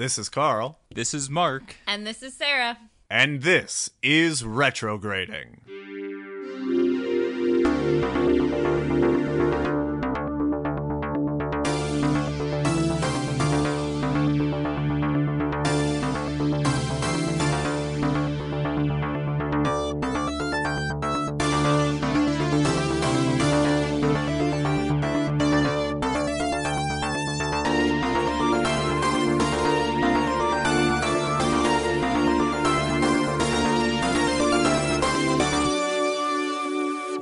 This is Carl, This is Mark. And this is Sarah. and this is Retrograding.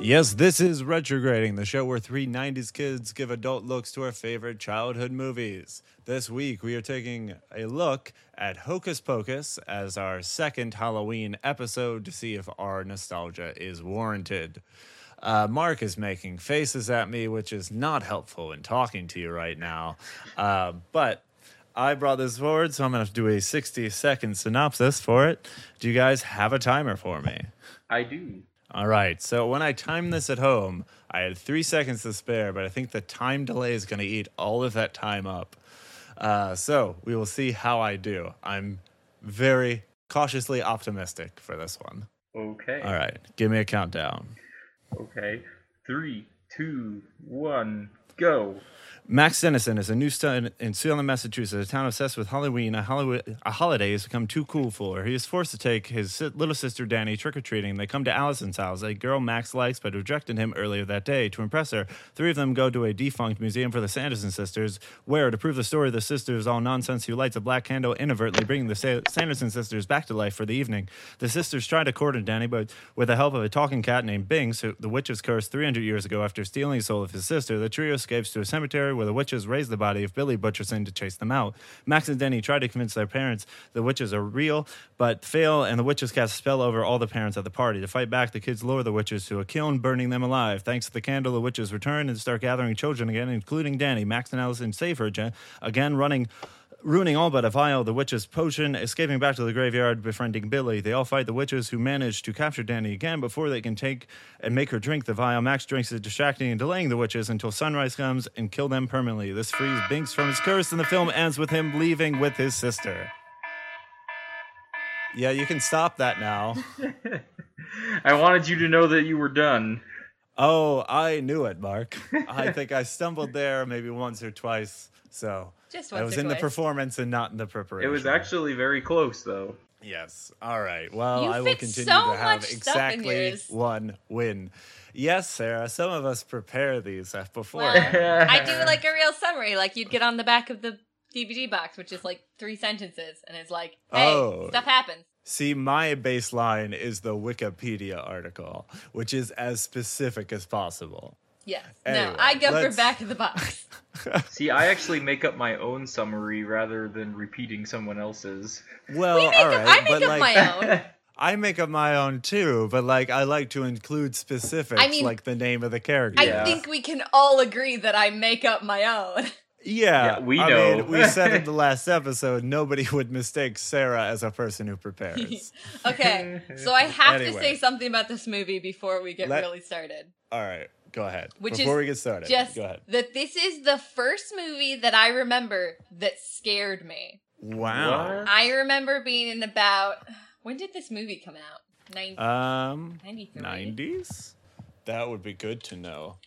Yes, this is Retrograding, the show where three 90s kids give adult looks to our favorite childhood movies. This week, we are taking a look at Hocus Pocus as our second Halloween episode to see if our nostalgia is warranted. Uh, Mark is making faces at me, which is not helpful in talking to you right now. Uh, but I brought this forward, so I'm going to have to do a 60 second synopsis for it. Do you guys have a timer for me? I do. All right. So when I timed this at home, I had three seconds to spare, but I think the time delay is going to eat all of that time up. Uh, so we will see how I do. I'm very cautiously optimistic for this one. Okay. All right. Give me a countdown. Okay. Three, two, one, go. Max Dennison is a new student in Salem, Massachusetts, a town obsessed with Halloween. A, Hollywood, a holiday has become too cool for her. He is forced to take his little sister Danny trick or treating. They come to Allison's house, a girl Max likes but rejected him earlier that day. To impress her, three of them go to a defunct museum for the Sanderson sisters, where, to prove the story of the sisters all nonsense, he lights a black candle, inadvertently bringing the Sa- Sanderson sisters back to life for the evening. The sisters try to corner Danny, but with the help of a talking cat named Binks, who the witches cursed 300 years ago after stealing the soul of his sister, the trio escapes to a cemetery where the witches raise the body of Billy Butcherson to chase them out. Max and Denny try to convince their parents the witches are real, but fail, and the witches cast a spell over all the parents at the party. To fight back, the kids lure the witches to a kiln, burning them alive. Thanks to the candle, the witches return and start gathering children again, including Danny. Max and Allison save her again, running ruining all but a vial the witch's potion, escaping back to the graveyard, befriending Billy. They all fight the witches who manage to capture Danny again before they can take and make her drink the vial. Max drinks it, distracting and delaying the witches until sunrise comes and kill them permanently. This frees Binks from his curse, and the film ends with him leaving with his sister. Yeah, you can stop that now. I wanted you to know that you were done. Oh, I knew it, Mark. I think I stumbled there maybe once or twice. So Just I was or in the performance and not in the preparation. It was actually very close, though. Yes. All right. Well, You I will continue so to have much stuff in exactly one win. Yes, Sarah. Some of us prepare these uh, before. Well, I do like a real summary, like you'd get on the back of the DVD box, which is like three sentences, and it's like, hey, Oh. stuff happens. See, my baseline is the Wikipedia article, which is as specific as possible. Yes. Anyway, no, I go let's- for back of the box. See, I actually make up my own summary rather than repeating someone else's. Well, we make all up, I make but up like my own. I make up my own too, but like I like to include specifics, I mean, like the name of the character. I Yeah. think we can all agree that I make up my own. Yeah, Yeah, we I know. mean, we said in the last episode nobody would mistake Sarah as a person who prepares. okay, so I have to say something about this movie before we get Let- really started. All right, go ahead. Which Before is we get started, Just go ahead. that this is the first movie that I remember that scared me. Wow. What? I remember being in about when did this movie come out? Nin- Um, 93? nineties. That would be good to know.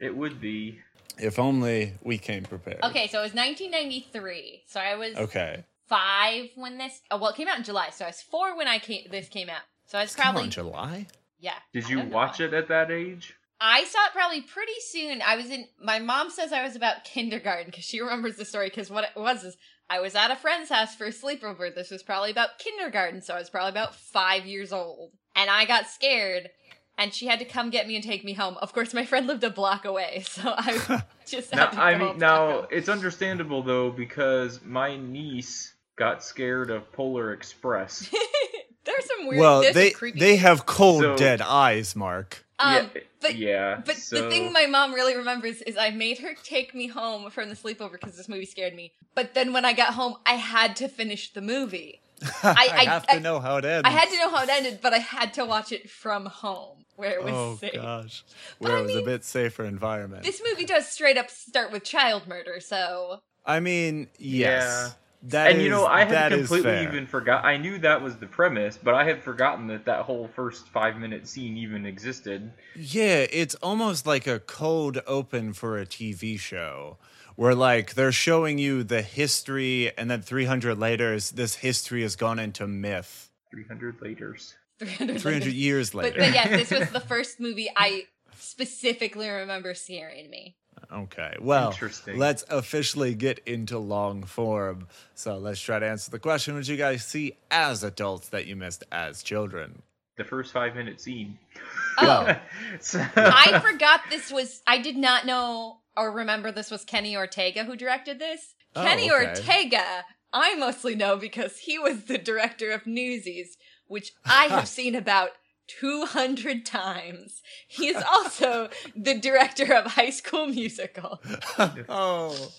It would be. If only we came prepared. Okay, so it was 1993. So I was Okay. five when this. Oh, well, it came out in July, so I was four when I came. This came out. So I was Come probably on, July. yeah. Did you watch it at that age? I saw it probably pretty soon. I was in. My mom says I was about kindergarten because she remembers the story. Because what it was is I was at a friend's house for a sleepover. This was probably about kindergarten, so I was probably about five years old, and I got scared. And she had to come get me and take me home. Of course, my friend lived a block away, so I just Now, had to I mean, home now taco. it's understandable though because my niece got scared of Polar Express. there's some weird. well, they creepy they have cold So- dead eyes, Mark. Um, yeah, but yeah. But so, the thing my mom really remembers is I made her take me home from the sleepover because this movie scared me. But then when I got home, I had to finish the movie. I, I- have I- to know how it ends. I had to know how it ended, but I had to watch it from home where it was Oh safe. gosh, where I it was a mean, bit safer environment. This movie does straight up start with child murder, so I mean, yes. That and you know, I had completely even forgot. I knew that was the premise, but I had forgotten that that whole first five minute scene even existed. Yeah, it's almost like a cold open for a TV show where like they're showing you the history and then 300 later this history has gone into myth. Three hundred laters. 300, 300 years But, later. but yes, this was the first movie I specifically remember scaring me. Okay. Well, Interesting. let's officially get into long form. So let's try to answer the question what did you guys see as adults that you missed as children? The first five minute scene. Oh, So- I forgot this was. I did not know or remember this was Kenny Ortega who directed this. Oh, Kenny okay. Ortega, I mostly know because he was the director of Newsies, which I have seen about 200 times. He is also the director of High School Musical. oh.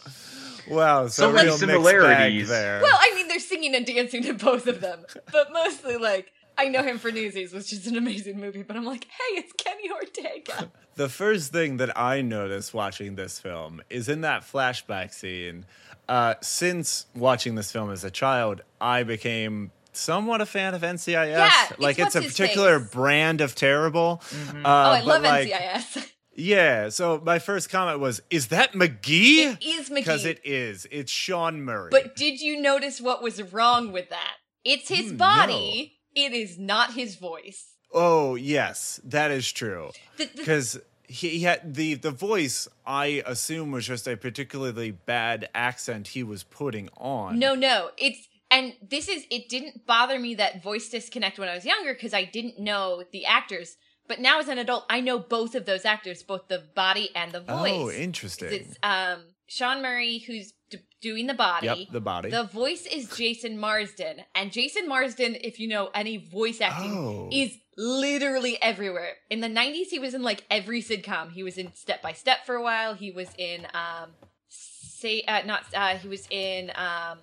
Wow. So, So many real similarities. there. Well, I mean, they're singing and dancing to both of them, but mostly like. I know him for Newsies, which is an amazing movie, but I'm like, hey, it's Kenny Ortega. The first thing that I noticed watching this film is in that flashback scene. Uh, since watching this film as a child, I became somewhat a fan of NCIS. Yeah, it's like it's a his particular face. brand of terrible. Mhm. Uh, oh, I but, love like, NCIS. Yeah. So my first comment was, "Is that McGee?" It is McGee Because it is. It's Sean Murray. But did you notice what was wrong with that? It's his Hmm, body. It is not his voice. oh yes, that is true. Because he, he had the the voice. I assume was just a particularly bad accent he was putting on. no, no. It's and this is it didn't bother me that voice disconnect when I was younger because I didn't know the actors. But now as an adult, I know both of those actors, both the body and the voice. Oh, interesting. It's um Sean Murray who's d- doing the body. Yep, the body. The voice is Jason Marsden, and Jason Marsden, if you know any voice acting, Oh. is literally everywhere. In the '90s, he was in like every sitcom. He was in Step by Step for a while. He was in um, say uh, not uh, he was in um,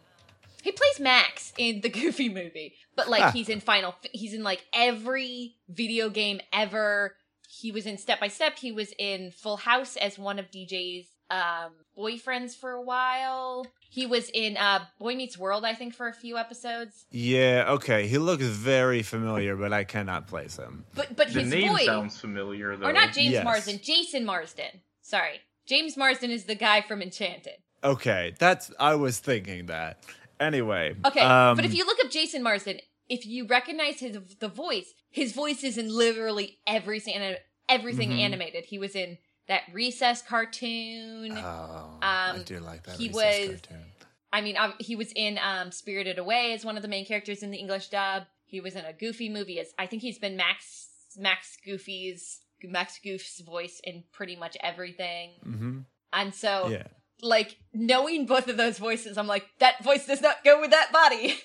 he plays Max in the Goofy movie, but like Huh. he's in Final. He's in like every video game ever. He was in Step by Step. He was in Full House as one of DJ's um, boyfriends for a while. He was in uh, Boy Meets World, I think, for a few episodes. yeah. Okay. He looks very familiar, but I cannot place him. But but the his name voice, sounds familiar though. or not James Yes. Marsden, Jason Marsden. Sorry, James Marsden is the guy from Enchanted. Okay, that's. I was thinking that. Anyway. Okay, um, but if you look up Jason Marsden, if you recognize his the voice, his voice is in literally every scene, everything Mhm. animated. He was in that Recess cartoon. Oh, I um, do like that. he Recess was- cartoon. I mean, um, he was in um, Spirited Away as one of the main characters in the English dub. He was in a Goofy movie as I think he's been Max Max Goofy's Max Goof's voice in pretty much everything. Mm-hmm. And so, Yeah. Like knowing both of those voices, I'm like, that voice does not go with that body.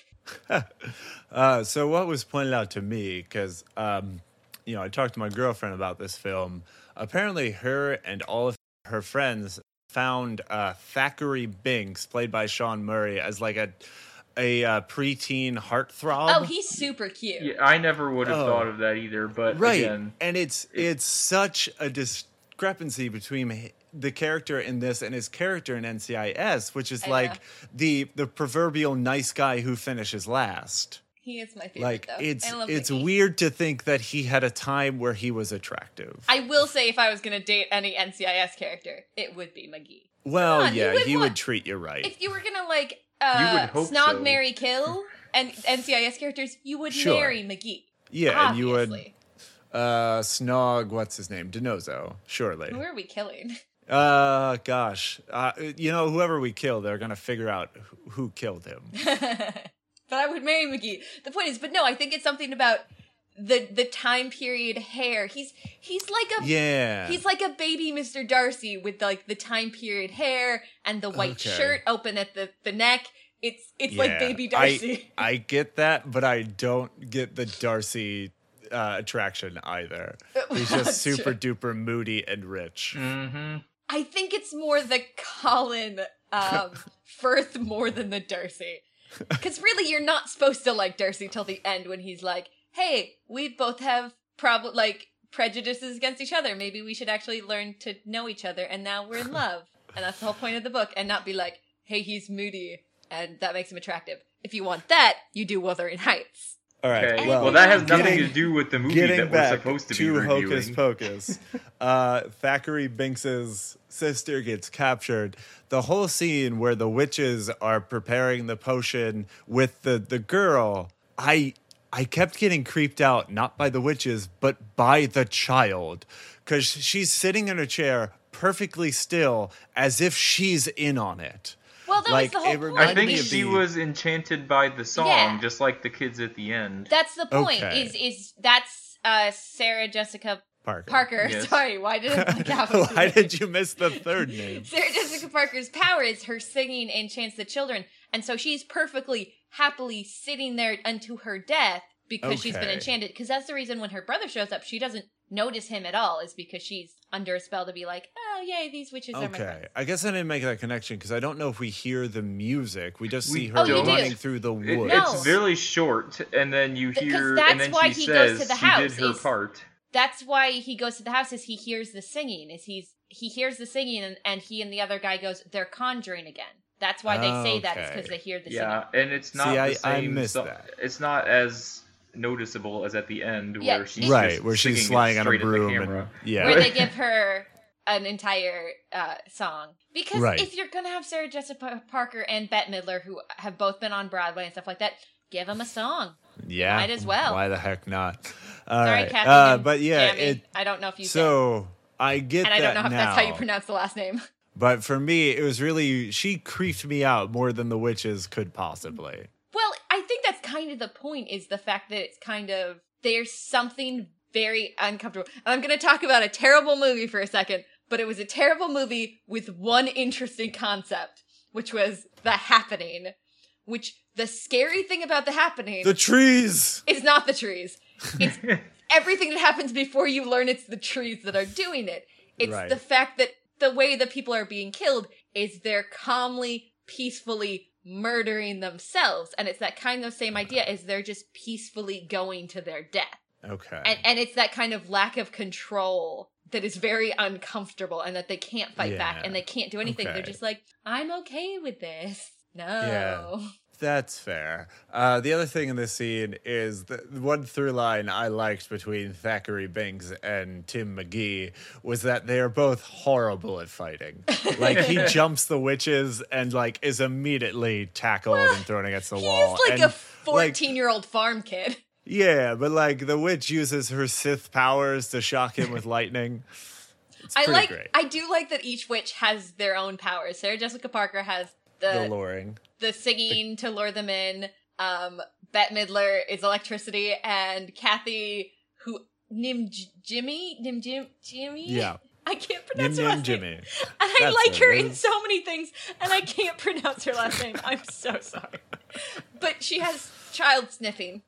uh, so what was pointed out to me because um, you know I talked to my girlfriend about this film. Apparently, her and all of her friends found uh, Thackeray Binks, played by Sean Murray, as like a a uh, preteen heartthrob. oh, he's super cute. Yeah, I never would have Oh. thought of that either. But right again, and it's it's such a discrepancy between h- the character in this and his character in NCIS which is I like know. the the proverbial nice guy who finishes last He is my favorite. like though. it's I love it's Mickey. weird to think that he had a time where he was attractive I will say, if I was gonna date any NCIS character, it would be McGee. well on, yeah would he would treat you right If you were gonna like uh, snog, so. marry, kill, and NCIS characters, you would Sure. marry McGee. yeah and you would uh snog what's his name DiNozzo surely Who are we killing? Uh gosh uh you know whoever we kill they're gonna figure out who- who killed him but I would marry McGee. The point is, but no, I think it's something about the the time period hair. He's he's like a yeah he's like a baby Mr. Darcy with like the time period hair and the white Okay. shirt open at the the neck. It's it's like baby Darcy. I, I get that, but I don't get the Darcy uh, attraction either. He's just That's true. super duper moody and rich. hmm I think it's more the Colin um, Firth more than the Darcy. Because really, you're not supposed to like Darcy till the end when he's like, "Hey, we both have prob like prejudices against each other. Maybe we should actually learn to know each other, and now we're in love." And that's the whole point of the book, and not be like, "Hey, he's moody." and that makes him attractive. If you want that, you do Wuthering Heights. All right. Okay. Well, Well, that has nothing getting- to do with the movie that we're supposed to, to be reviewing. Hocus Pocus, uh, Thackeray Binks's sister gets captured. The whole scene where the witches are preparing the potion with the the girl, I I kept getting creeped out not by the witches but by the child because she's sitting in a chair perfectly still as if she's in on it. Well, that Like, was the whole it point. I think me is- of she the- was enchanted by the song, Yeah. just like the kids at the end. That's the point. Okay. Is is that's uh Sarah Jessica Parker. Parker? Yes. Sorry, why did I like half Why did you miss the third name? Sarah Jessica Parker's power is her singing enchants the children, and so she's perfectly happily sitting there unto her death because she's been enchanted. Because that's the reason when her brother shows up, she doesn't notice him at all, is because she's under a spell to be like, oh yay, these witches are my Okay, friends. I guess I didn't make that connection because I don't know if we hear the music. We just We see her Oh, you running through the It- woods. No. It's really short, and then you hear, that's and then why she he goes says to the she house, did her is- part. That's why he goes to the house is he hears the singing. Is he's he hears the singing and, and he and the other guy goes, they're conjuring again. That's why they say that is because they hear the Yeah, singing. and it's not See, the I- I same. missed so- that. It's not as noticeable as at the end Yeah, where she's right, just where she's flying on a straight at the broom camera. and yeah. where they give her an entire uh, song. Because Right. if you're gonna have Sarah Jessica Parker and Bette Midler, who have both been on Broadway and stuff like that, give them a song. yeah, might as well. Why the heck not? All Sorry, right, Kathy. uh, but yeah, Jamie. it. I don't know if you So I get said, and I don't know if now. that's how you pronounce the last name. But for me, it was really she creeped me out more than the witches could possibly. Well, I think that's kind of the point is the fact that it's kind of there's something very uncomfortable. And I'm going to talk about a terrible movie for a second, but it was a terrible movie with one interesting concept, which was The Happening, which the scary thing about The Happening The trees. is not the trees. It's everything that happens before you learn it's the trees that are doing it. It's Right. the fact that the way that people are being killed is they're calmly, peacefully murdering themselves. And it's that kind of same idea is they're just peacefully going to their death. Okay. And and it's that kind of lack of control that is very uncomfortable and that they can't fight back and they can't do anything. They're just like, I'm okay with this. No. Yeah. That's fair. Uh, the other thing in this scene is the one through line I liked between Thackeray Binks and Tim McGee was that they are both horrible at fighting. Like he jumps the witches and like is immediately tackled and thrown against the He wall. is like and, a 14 year old farm kid. yeah, but like the witch uses her Sith powers to shock him with lightning. It's I like. great. I do like that each witch has their own powers. Sarah Jessica Parker has the the luring. The singing to lure them in. Um, Bette Midler is electricity, and Kathy, who Nim J- Jimmy Nim Jim Jimmy. Yeah. I can't Nim pronounce her Nim last Jimmy. name. And I That's like her in so many things, and I can't pronounce her last name. I'm so sorry. But she has child sniffing.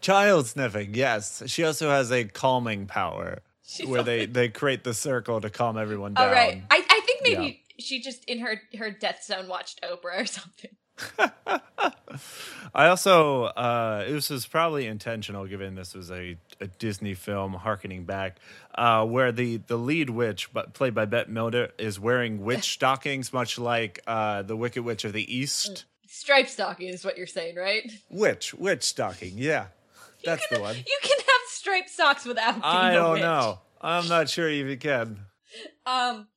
Child sniffing, yes. She also has a calming power She's where they, they create the circle to calm everyone down. Oh right. I, I think maybe she just in her her death zone watched Oprah or something. I also, uh, this was probably intentional given this was a, a Disney film harkening back, uh, where the, the lead witch, but played by Bette Midler, is wearing witch stockings, much like uh, the Wicked Witch of the East. Stripe stocking is what you're saying, right? Witch, witch stocking, yeah. That's the one. You can have striped socks without being I don't witch. know. I'm not sure if you can. Um,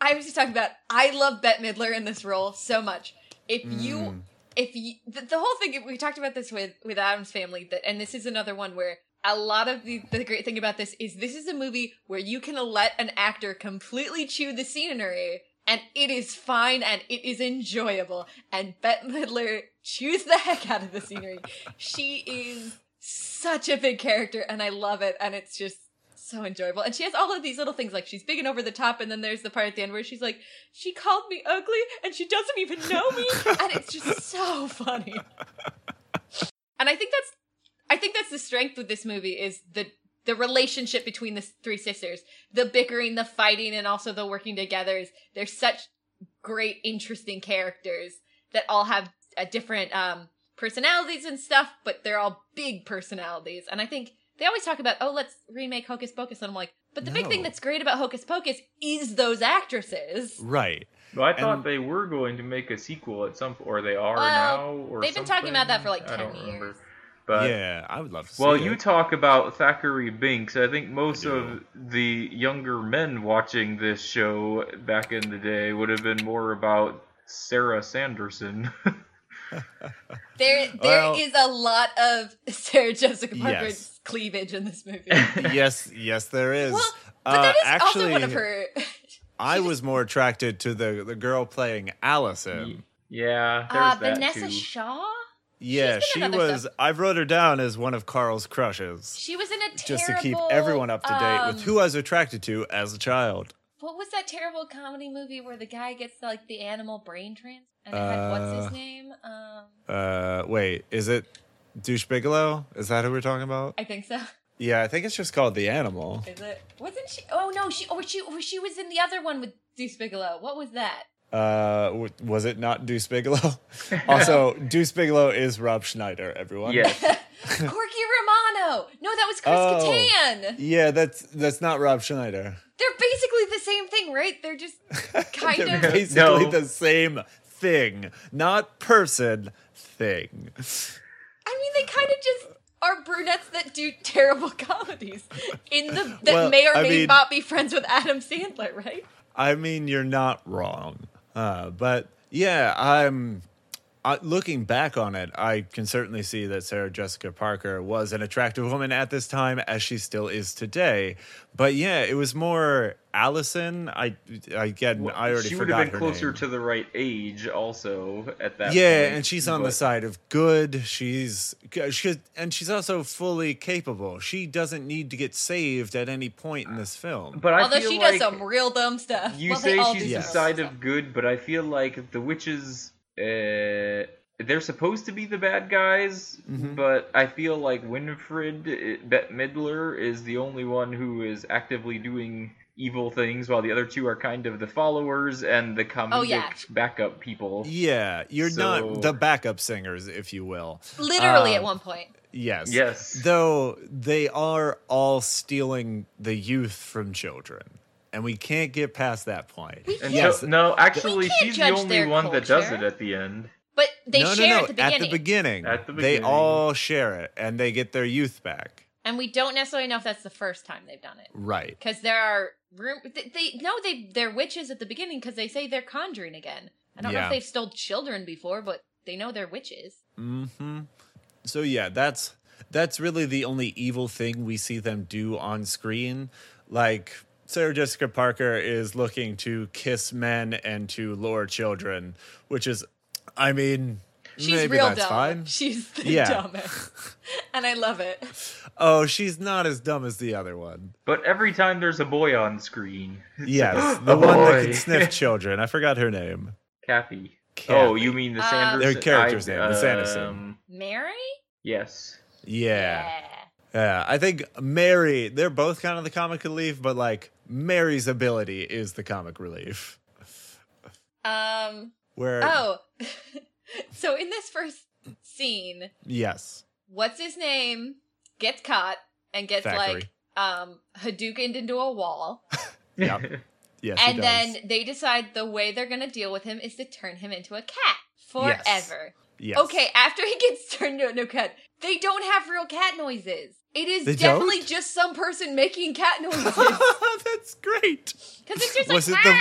I was just talking about. I love Bette Midler in this role so much. If you, Mm. if you, the, the whole thing we talked about this with with Addams Family, that and this is another one where a lot of the the great thing about this is this is a movie where you can let an actor completely chew the scenery. And it is fine and it is enjoyable. And Bette Midler chews the heck out of the scenery. She is such a big character and I love it. And it's just so enjoyable. And she has all of these little things like she's big and over the top, and then there's the part at the end where she's like, she called me ugly and she doesn't even know me, and it's just so funny. And I think that's I think that's the strength with this movie is the the relationship between the three sisters, the bickering, the fighting, and also the working together. Is they're such great, interesting characters that all have a different um, personalities and stuff, but they're all big personalities. And I think they always talk about, oh, let's remake Hocus Pocus, and I'm like, But the big thing that's great about Hocus Pocus is those actresses. Right. Well, I thought And- they were going to make a sequel at some, or they are Well, now, or they've been talking about that for, like, something. I 10 don't remember. years. But yeah, I would love to see well, it. you talk about Thackeray Binks. I think most I of the younger men watching this show back in the day would have been more about Sarah Sanderson. There, there Well- is a lot of Sarah Jessica Parker's Yes. cleavage in this movie. yes, yes, there is. well, but Uh, that is actually, also one of her. I was more attracted to the the girl playing Allison. yeah, there's Uh, that Vinessa too. Shaw. Yeah, she been in other was. stuff. I've wrote her down as one of Carl's crushes, She was in a terrible. just to keep everyone up to date with um, who I was attracted to as a child. What was that terrible comedy movie where the guy gets like the animal brain trans? And it had what's Uh, his name? Um, Uh, wait, is it Deuce Bigelow? Is that who we're talking about? I think so. Yeah, I think it's just called The Animal. Is it? Wasn't she? Oh no, she. Or she. Or she was in the other one with Deuce Bigelow. What was that? Uh, w- was it not Deuce Bigelow? also, Deuce Bigelow is Rob Schneider. Everyone. Yes. Corky Romano. No, that was Chris Oh. Kattan. Yeah, that's that's not Rob Schneider. They're basically the same thing, right? They're just kind They're of. basically No. the same thing, not person thing. I mean, they kind of just are brunettes that do terrible comedies in the that Well, may or I may mean- not be friends with Adam Sandler, right? I mean, you're not wrong. Uh, but yeah, I'm uh, looking back on it. I can certainly see that Sarah Jessica Parker was an attractive woman at this time, as she still is today. But yeah, it was more Allison. I, I again, I already she would have been closer name. to the right age, also at that. yeah, point, and she's on the side of good. She's she, and she's also fully capable. She doesn't need to get saved at any point in this film. But I Although she like does some real dumb stuff. You well, say she's do the some Yes. real side stuff. of good, but I feel like the witches, uh, they're supposed to be the bad guys, Mm-hmm. but I feel like Winifred uh, Bette Midler is the only one who is actively doing evil things, while the other two are kind of the followers and the comedic Oh, yeah. backup people. yeah, you're So- not the backup singers, if you will. Literally at Um, one point. Yes. Yes. Though they are all stealing the youth from children. And we can't get past that point. And yes. so, no, actually, can't she's the only their one that does it at the end. But they no, share no, no. at the beginning. beginning. At the beginning. They all share it and they get their youth back. And we don't necessarily know if that's the first time they've done it. Right. Because there are room. They, they no, they they're witches at the beginning because they say they're conjuring again. I don't know if they've stole children before, but they know they're witches. hmm So yeah, that's that's really the only evil thing we see them do on screen. Like Sarah Jessica Parker is looking to kiss men and to lure children, which is, I mean, She's maybe real that's dumb. fine. She's the Yeah. dumbest, and I love it. Oh, she's not as dumb as the other one. But every time there's a boy on screen, Yes, A the one that can sniff children. I forgot her name. Kathy. Kathy. Oh, you mean the Um, Sanderson? Their character's I- name, the Sanderson. um, Mary. Yeah. Yes. Yeah, Yeah. I think Mary, they're both kind of the comic relief, but like Mary's ability is the comic relief. Um. Where, Oh. so in this first scene, yes, what's his name gets caught and gets Thackeray. like um Hadoukened into a wall, Yep. yes, and then they decide the way they're gonna deal with him is to turn him into a cat forever. yes. Okay, after he gets turned into a cat, they don't have real cat noises. It is They definitely don't? just some person making cat noises. That's great. Because it's just Was like, it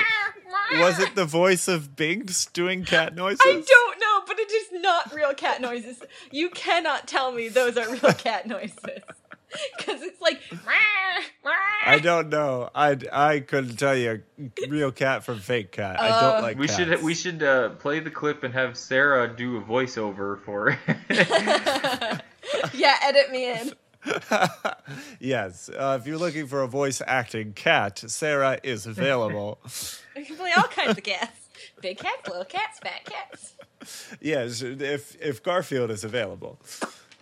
the-. Was it the voice of Binks doing cat noises? I don't know, but it is not real cat noises. You cannot tell me those are real cat noises. Because it's like, "Rah, rah." I don't know. I I couldn't tell you real cat from fake cat. I Uh, don't like. We cats. should we should uh, play the clip and have Sarah do a voiceover for. It. yeah, edit me in. yes, uh, if you're looking for a voice acting cat, Sarah is available. We can play all kinds of cats. Big cats, little cats, fat cats. yes, if if Garfield is available.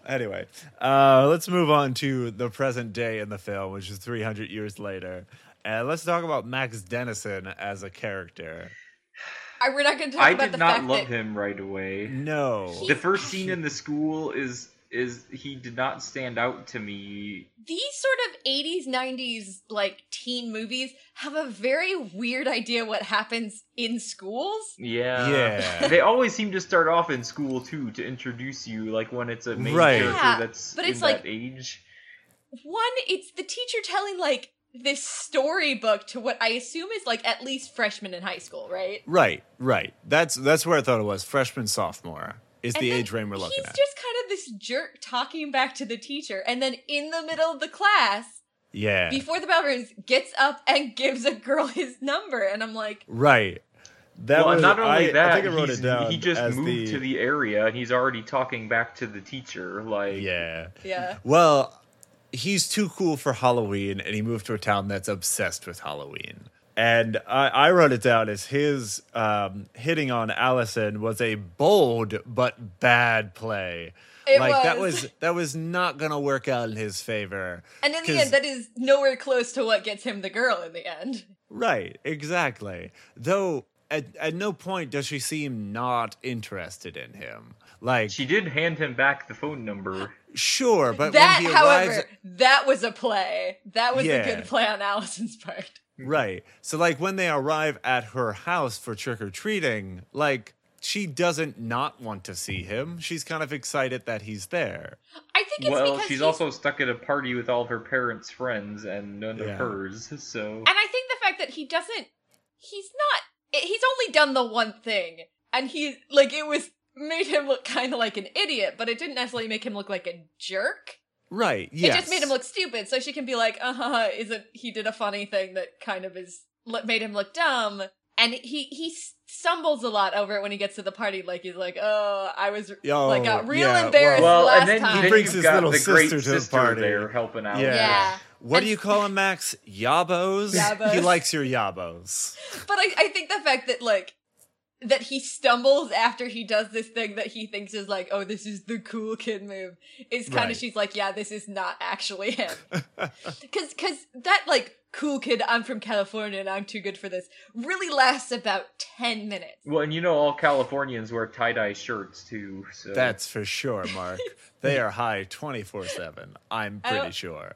Anyway, uh, let's move on to the present day in the film, which is 300 years later, and let's talk about Max Dennison as a character. I, we're not going to talk I about did the not fact love that him right away. No, The first scene in the school is is he did not stand out to me. These sort of 80s, 90s, like teen movies have a very weird idea what happens in schools. Yeah. Yeah. they always seem to start off in school too to introduce you, like when it's a main Right. character Yeah, that's but in it's like- that age. One, it's the teacher telling like this storybook to what I assume is like at least freshmen in high school, right? Right, right. That's that's where I thought it was. Freshman, sophomore is And the age range we're looking he's at. just kind of this jerk talking back to the teacher, and then in the middle of the class, yeah. before the bell rings, gets up and gives a girl his number, and I'm like, right. That well, was not only I, that, I think I wrote it down. he just moved the, to the area and he's already talking back to the teacher. Like, Yeah. yeah, Well, he's too cool for Halloween, and he moved to a town that's obsessed with Halloween. And I, I wrote it down as his um, hitting on Allison was a bold but bad play. It like that was. was that was not gonna work out in his favor. and in the end, that is nowhere close to what gets him the girl in the end. Right, exactly. Though at, at no point does she seem not interested in him. Like, she did hand him back the phone number. sure, but that, when he however, arrives, that was a play. That was a good play on Allison's part. Mm-hmm. right? So, like, when they arrive at her house for trick or treating, like, she doesn't not want to see him. She's kind of excited that he's there. I think it's Well, because she's he's- also stuck at a party with all of her parents' friends and none Yeah. of hers. So And I think the fact that he doesn't, he's not, eh, he's only done the one thing. And he, like, it was, made him look kind of like an idiot, but it didn't necessarily make him look like a jerk. Right? Yes. It just made him look stupid, so she can be like, uh huh, isn't, he did a funny thing that kind of is, lo- made him look dumb. And he, he stumbles a lot over it when he gets to the party, like, he's like, oh, I was, Oh, like, got real yeah, embarrassed well, last and then, time. then brings you've his got little the great sister to the sister party. there helping out. Yeah. yeah. What do you call him, Max? Yabos? Yabos. He likes your yabos. But I, I think the fact that like that he stumbles after he does this thing that he thinks is like, oh, this is the cool kid move, is kind Right. of she's like, yeah, this is not actually him, because because that like cool kid, I'm from California and I'm too good for this, really lasts about ten minutes. Well, and you know all Californians wear tie dye shirts too. So That's for sure, Mark. they are high 24 7. I'm pretty sure.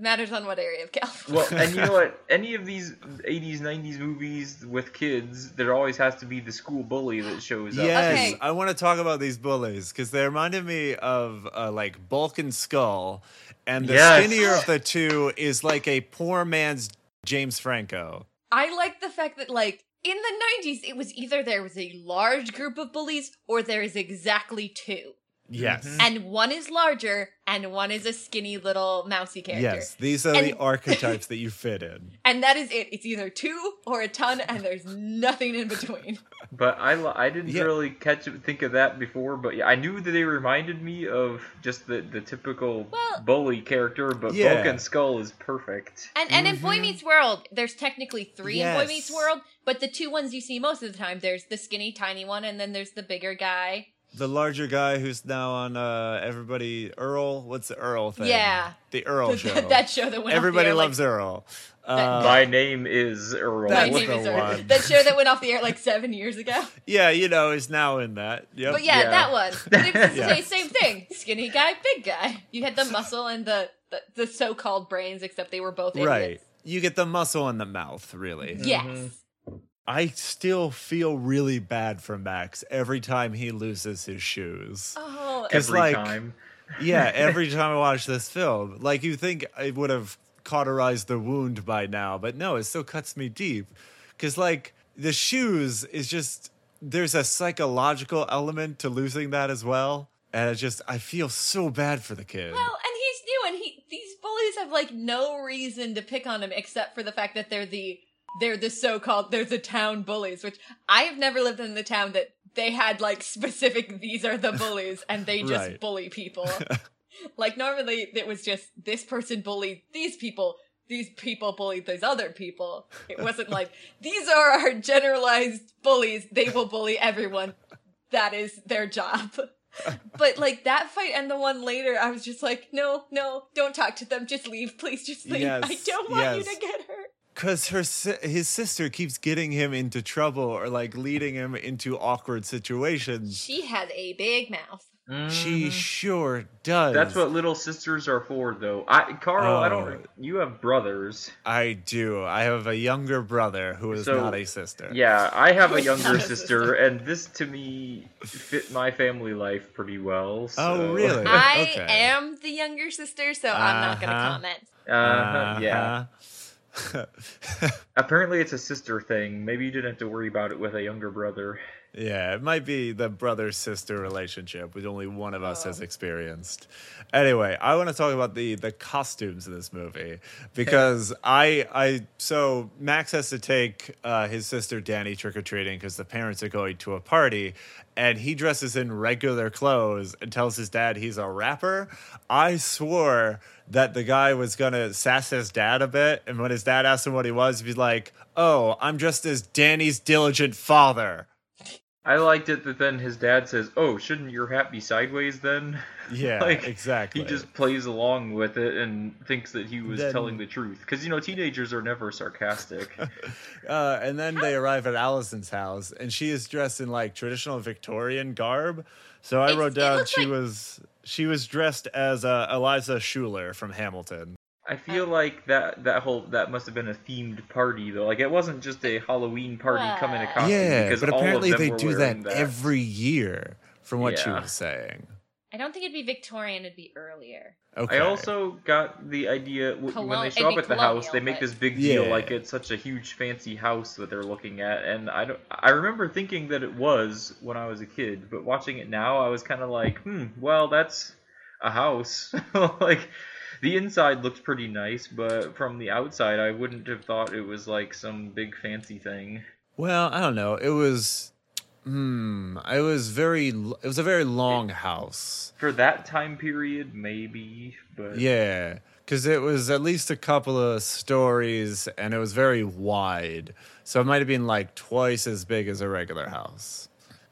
Matters on what area of California. well, and you know what? Any of these '80s, '90s movies with kids, there always has to be the school bully that shows up. Yes, Okay. I want to talk about these bullies because they reminded me of uh, like Bulk and Skull, and the Yes. skinnier of the two is like a poor man's James Franco. I like the fact that like in the 90s it was either there was a large group of bullies or there is exactly two. Yes, Mhm. And one is larger and one is a skinny little mousy character. yes, these are the archetypes that you fit in. And that is it. It's either two or a ton and there's nothing in between. But I, I didn't Yeah. really catch think of that before. But yeah, I knew that they reminded me of just the, the typical Well- bully character. But Yeah. Bulk and Skull is perfect. And and in Boy Mhm. Meets World, there's technically three in Boy Meets World, but the two ones you see most of the time, there's the skinny tiny one and then there's the bigger guy. The larger guy who's now on uh, everybody Earl. What's the Earl thing? Yeah. the Earl show. that, that show that went off the Everybody air, like, loves Earl. That- Uh, My name is Earl. That's My name is Earl. one. That show that went off the air like seven years ago. yeah, you know, is now in that. Yep. But yeah, Yeah. that one. But it's the Yeah. same, same thing. Skinny guy, big guy. You had the muscle and the, the, the so-called brains, except they were both right. You get the muscle and the mouth, really. Yes. Mhm. I still feel really bad for Max every time he loses his shoes. Oh, Every like- time. Yeah, every time I watch this film, like you think it would have cauterized the wound by now, but no, it still cuts me deep. Because, like, the shoes is just, there's a psychological element to losing that as well. And it just, I feel so bad for the kid. Well, and he's new, and he these bullies have like no reason to pick on him except for the fact that they're the they're the so-called they're the town bullies, which I have never lived in the town that they had like specific these are the bullies and they just Right. bully people. like normally it was just this person bullied these people. These people bullied these other people. It wasn't like these are our generalized bullies. They will bully everyone. That is their job. But like that fight and the one later, I was just like, no, no, don't talk to them. Just leave, please. Just leave. I don't want you to get hurt. Because her his sister keeps getting him into trouble or like leading him into awkward situations. She has a big mouth. She Mhm. sure does. That's what little sisters are for, though. I, Carl, I Oh. don't. You have brothers. I do. I have a younger brother who is So, not a sister. Yeah, I have a younger sister, sister. and this to me fit my family life pretty well. So. Oh, really? I Okay. am the younger sister, so I'm not going to Uh-huh. comment. Uh, yeah. Apparently, it's a sister thing. Maybe you didn't have to worry about it with a younger brother. yeah, it might be the brother sister relationship, which only one of us Oh. has experienced. Anyway, I want to talk about the the costumes in this movie because I I so Max has to take uh, his sister Danny trick or treating because the parents are going to a party, and he dresses in regular clothes and tells his dad he's a rapper. I swore that the guy was gonna sass his dad a bit, and when his dad asked him what he was, he'd be like, "Oh, I'm just as Danny's diligent father." I liked it that then his dad says, "Oh, shouldn't your hat be sideways then?" Yeah, Like, exactly. He just plays along with it and thinks that he was Then- telling the truth. Because you know, teenagers are never sarcastic. Uh, and then they arrive at Allison's house, and she is dressed in like traditional Victorian garb. So I It's- wrote down she like- was she was dressed as uh, Eliza Schuyler from Hamilton. I feel like that that whole that must have been a themed party though. Like it wasn't just a Halloween party come in a Well- costume. yeah, because but apparently they do that, that every year, from what she was saying. I don't think it'd be Victorian, it'd be earlier. Okay. I also got the idea w- when they show up at be the house, they make but- this big deal Yeah. like it's such a huge fancy house that they're looking at, and I don't. I remember thinking that it was when I was a kid, but watching it now, I was kind of like, hmm, well, that's a house. like the inside looks pretty nice, but from the outside, I wouldn't have thought it was like some big fancy thing. Well, I don't know. It was. Hmm. It was very. It was a very long house. For that time period, maybe, but Yeah, because it was at least a couple of stories, and it was very wide. So it might have been like twice as big as a regular house.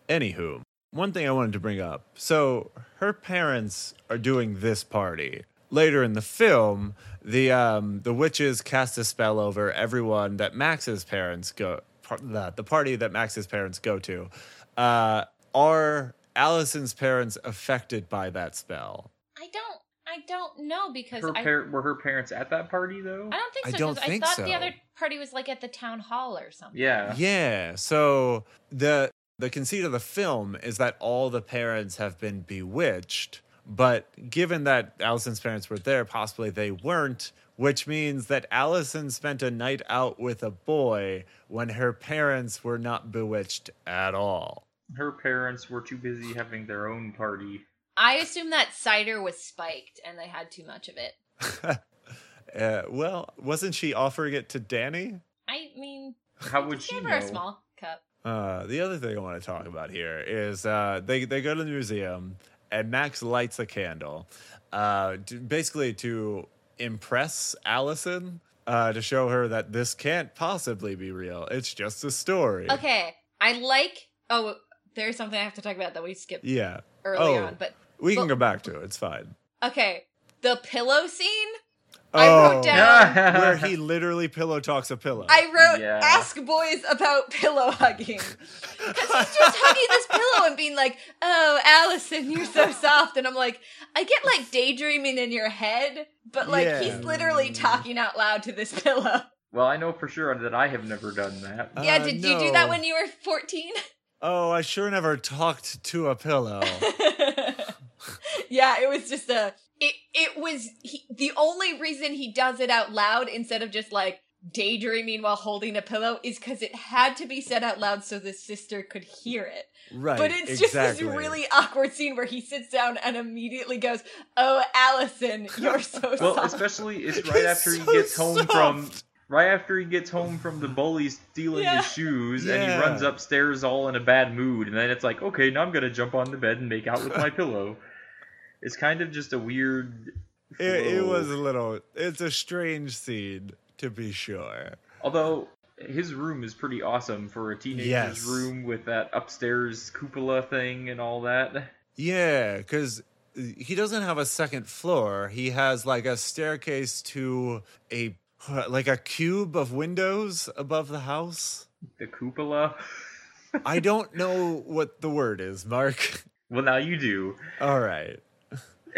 Anywho, one thing I wanted to bring up. So her parents are doing this party. Later in the film, the um, the witches cast a spell over everyone that Max's parents go. Par- the, the party that Max's parents go to. Uh, are Allison's parents affected by that spell? I don't. I don't know because her I. par- were her parents at that party though? I don't think so. I don't 'cause think I thought so. the other party was like at the town hall or something. Yeah. Yeah. So the the conceit of the film is that all the parents have been bewitched, but given that Allison's parents were there, possibly they weren't, which means that Allison spent a night out with a boy when her parents were not bewitched at all. Her parents were too busy having their own party. I assume that cider was spiked and they had too much of it. uh, well, wasn't she offering it to Danny? I mean, How would she give know? her a small cup. Uh, the other thing I want to talk about here is uh, they they go to the museum and Max lights a candle, uh, to, basically to impress Allison, uh, to show her that this can't possibly be real. It's just a story. Okay, I like. Oh, there's something I have to talk about that we skipped Yeah, early Oh. on, but we can go back to it. It's fine. okay, the pillow scene. I wrote down- Oh, where he literally pillow talks a pillow. I wrote Yeah. ask boys about pillow hugging. Because he's just hugging this pillow and being like, oh, Allison, you're so soft. And I'm like, I get like daydreaming in your head, but like Yeah. he's literally talking out loud to this pillow. Well, I know for sure that I have never done that. Uh, yeah, did you do that when you were 14? oh, I sure never talked to a pillow. yeah, it was just a. It it was he, the only reason he does it out loud instead of just like daydreaming while holding a pillow is because it had to be said out loud so the sister could hear it. right. But it's exactly. just this really awkward scene where he sits down and immediately goes, "Oh, Allison, you're so Well, soft." especially it's He's right after he so gets home from right after he gets home from the bully stealing Yeah. his shoes and he runs upstairs all in a bad mood and then it's like, okay, now I'm gonna jump on the bed and make out with my pillow. It's kind of just a weird It, it was a little. It's a strange scene, to be sure. Although his room is pretty awesome for a teenager's Yes. room with that upstairs cupola thing and all that. Yeah, because he doesn't have a second floor. He has like a staircase to a like a cube of windows above the house. The cupola. I don't know what the word is, Mark. Well, now you do. All right.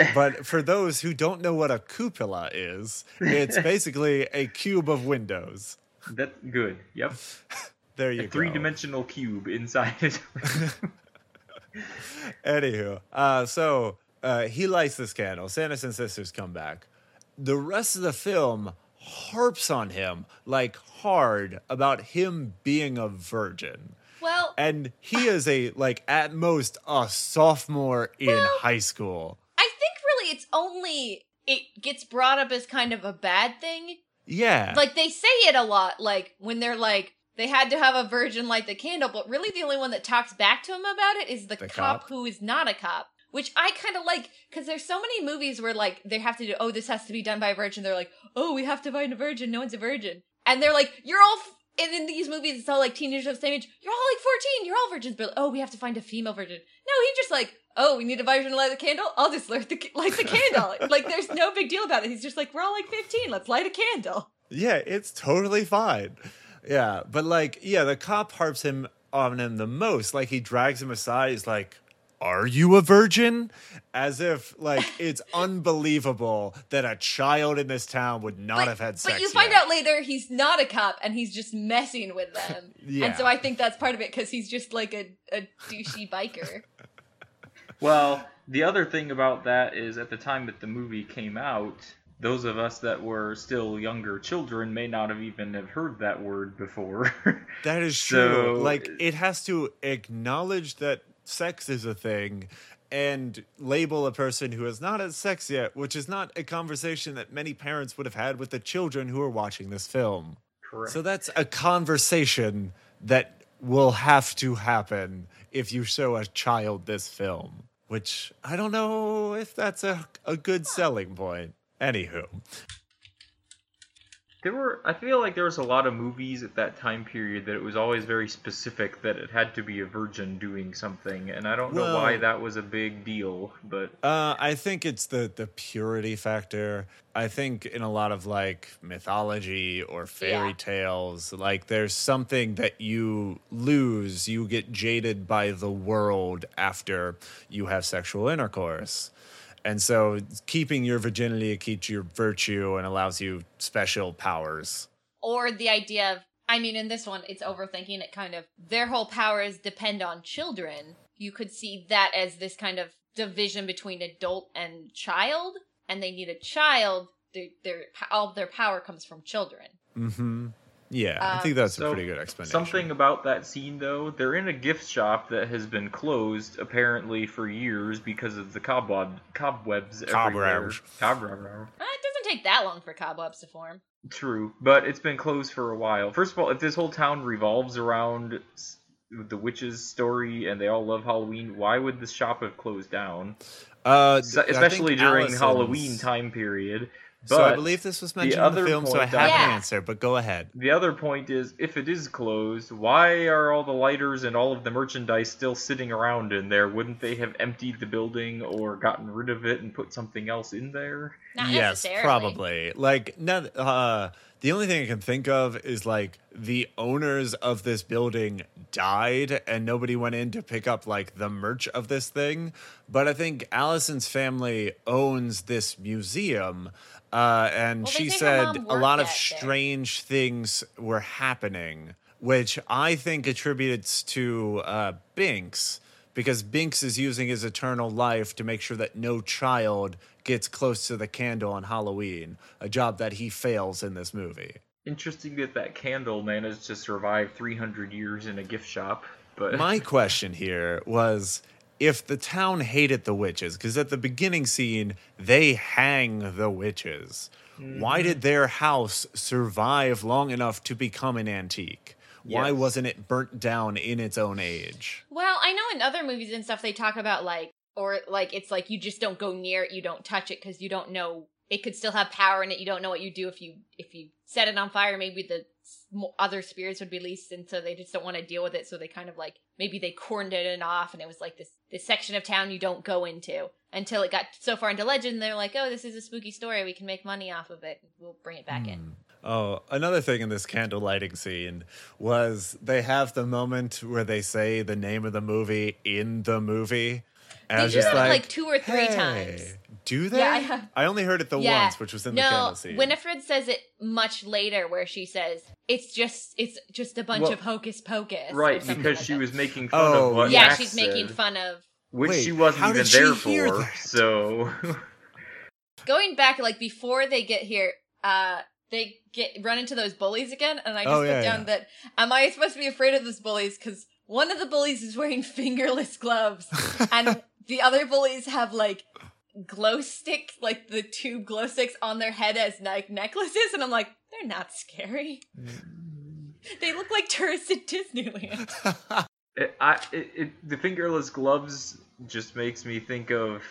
But for those who don't know what a cupola is, it's basically a cube of windows. That's good. Yep. There you A go. three-dimensional cube inside it. Anywho, uh, so uh, he lights this candle. Sanderson sisters come back. The rest of the film harps on him like hard about him being a virgin. Well, And he is a like at most a sophomore in Well- high school. I think really it's only it gets brought up as kind of a bad thing. Yeah. Like they say it a lot, like when they're like they had to have a virgin light the candle, but really the only one that talks back to him about it is the, The cop, cop? who is not a cop. Which I kind of like because there's so many movies where like they have to do oh this has to be done by a virgin. They're like oh we have to find a virgin. No one's a virgin, and they're like you're all. F-. And in these movies, it's all like teenagers of the same age. You're all like 14. You're all virgins, but oh, we have to find a female virgin. No, he just like, oh, we need a virgin to light the candle. I'll just light the light the candle. like, there's no big deal about it. He's just like, we're all like 15. Let's light a candle. Yeah, it's totally fine. Yeah, but like, yeah, the cop harps him on him the most. Like he drags him aside. He's like, "Are you a virgin?" As if like it's unbelievable that a child in this town would not But- have had sex. But you find yet. out later he's not a cop and he's just messing with them. Yeah. And so I think that's part of it because he's just like a, a douchey biker. Well, the other thing about that is at the time that the movie came out, those of us that were still younger children may not have even have heard that word before. that is true. So- like it has to acknowledge that sex is a thing. And label a person who has not had sex yet, which is not a conversation that many parents would have had with the children who are watching this film. Correct. So that's a conversation that will have to happen if you show a child this film, which I don't know if that's a, a good selling point. Anywho, There were, I feel like there was a lot of movies at that time period that it was always very specific that it had to be a virgin doing something, and I don't know why that was a big deal, but uh, I think it's the the purity factor. I think in a lot of like mythology or fairy Yeah. tales, like there's something that you lose, you get jaded by the world after you have sexual intercourse. And so keeping your virginity keeps your virtue and allows you special powers. Or the idea of, I mean, in this one, it's overthinking it kind of. Their whole powers depend on children. You could see that as this kind of division between adult and child, and they need a child. Their, their all their power comes from children. Mm-hmm. Yeah, I think that's a pretty good explanation. Something about that scene, though, they're in a gift shop that has been closed apparently for years because of the cobweb cobwebs everywhere. Cobwebs. Cobwebs. Uh, it doesn't take that long for cobwebs to form. True, but it's been closed for a while. First of all, if this whole town revolves around the witches' story and they all love Halloween, why would this shop have closed down? uh, S- Especially during Allison's- Halloween time period. But So I believe this was mentioned in other the film, so I have I- an answer. But go ahead. The other point is, if it is closed, why are all the lighters and all of the merchandise still sitting around in there? Wouldn't they have emptied the building or gotten rid of it and put something else in there? Not yes, necessarily. probably. Like, not, uh, the only thing I can think of is like the owners of this building died and nobody went in to pick up like the merch of this thing. But I think Allison's family owns this museum. Uh, and Well, she said a lot of strange things were happening, which I think attributes to uh, Binks because Binks is using his eternal life to make sure that no child gets close to the candle on Halloween, a job that he fails in this movie. Interesting that that candle managed to survive 300 years in a gift shop, but My question here was if the town hated the witches, because at the beginning scene, they hang the witches. Why mm-hmm. did their house survive long enough to become an antique? Why Yes. wasn't it burnt down in its own age? Well, I know in other movies and stuff they talk about like, or like it's like you just don't go near it, you don't touch it because you don't know it could still have power in it. You don't know what you do if you if you set it on fire. Maybe the other spirits would be released, and so they just don't want to deal with it. So they kind of like maybe they cornered it and off, and it was like this this section of town you don't go into until it got so far into legend. They're like, oh, this is a spooky story. We can make money off of it. We'll bring it back in. Hmm. Oh, another thing in this candle lighting scene was they have the moment where they say the name of the movie in the movie. And They I was just like, like two or three "Hey, times. Do they? Yeah, I have- I only heard it the Yeah. once, which was in the no, candle scene. Winifred says it much later, where she says it's just it's just a bunch Well, of hocus pocus. Right, because like she that. was making fun Oh, of what Yeah, Max she's making fun of which Wait, she wasn't how even did she there hear for. that? So going back like before they get here. uh they get run into those bullies again, and I just Oh, put yeah, down yeah. that am I supposed to be afraid of those bullies because one of the bullies is wearing fingerless gloves, and the other bullies have like glow stick, like the tube glow sticks on their head as like necklaces, and I'm like, they're not scary. Mm. They look like tourists at Disneyland. it, I, it, it, the fingerless gloves just makes me think of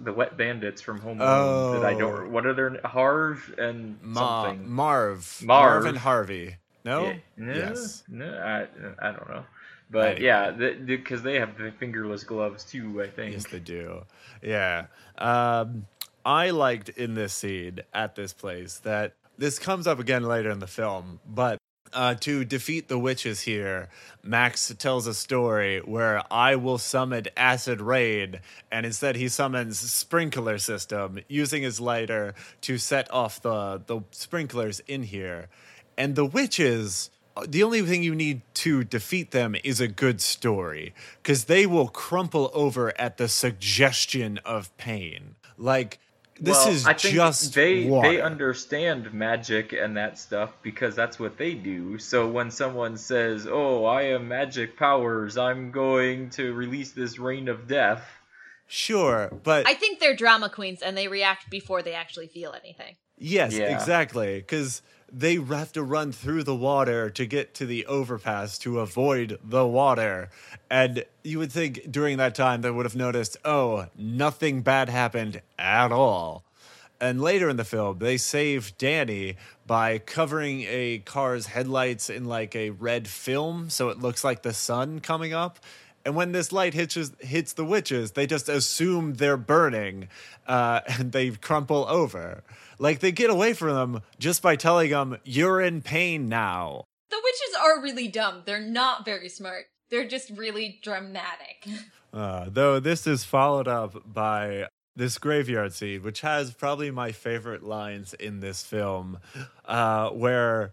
the wet bandits from Home Alone. That I Oh. don't. What are their Harv and Ma- something? Marv. Marv. and Harvey. No? Yeah, no, Yes. No, I, I don't know. But Anyway. yeah, because they have the fingerless gloves too. I think. Yes, they do. Yeah. Um, I liked in this scene at this place that this comes up again later in the film, but uh, to defeat the witches here, Max tells a story where I will summon acid rain, and instead he summons sprinkler system using his lighter to set off the the sprinklers in here, and the witches the only thing you need to defeat them is a good story because they will crumple over at the suggestion of pain like this well, is I think just they water. they understand magic and that stuff because that's what they do. So when someone says, "Oh, I am magic powers. I'm going to release this rain of death," sure but I think they're drama queens, and they react before they actually feel anything. Yes Yeah. exactly because they have to run through the water to get to the overpass to avoid the water and you would think during that time they would have noticed oh nothing bad happened at all And later in the film, they save Danny by covering a car's headlights in like a red film so it looks like the sun coming up. And when this light hits, hits the witches, they just assume they're burning uh, and they crumple over. Like they get away from them just by telling them, you're in pain now. The witches are really dumb. They're not very smart. They're just really dramatic. Uh, though this is followed up by this graveyard scene, which has probably my favorite lines in this film, uh, where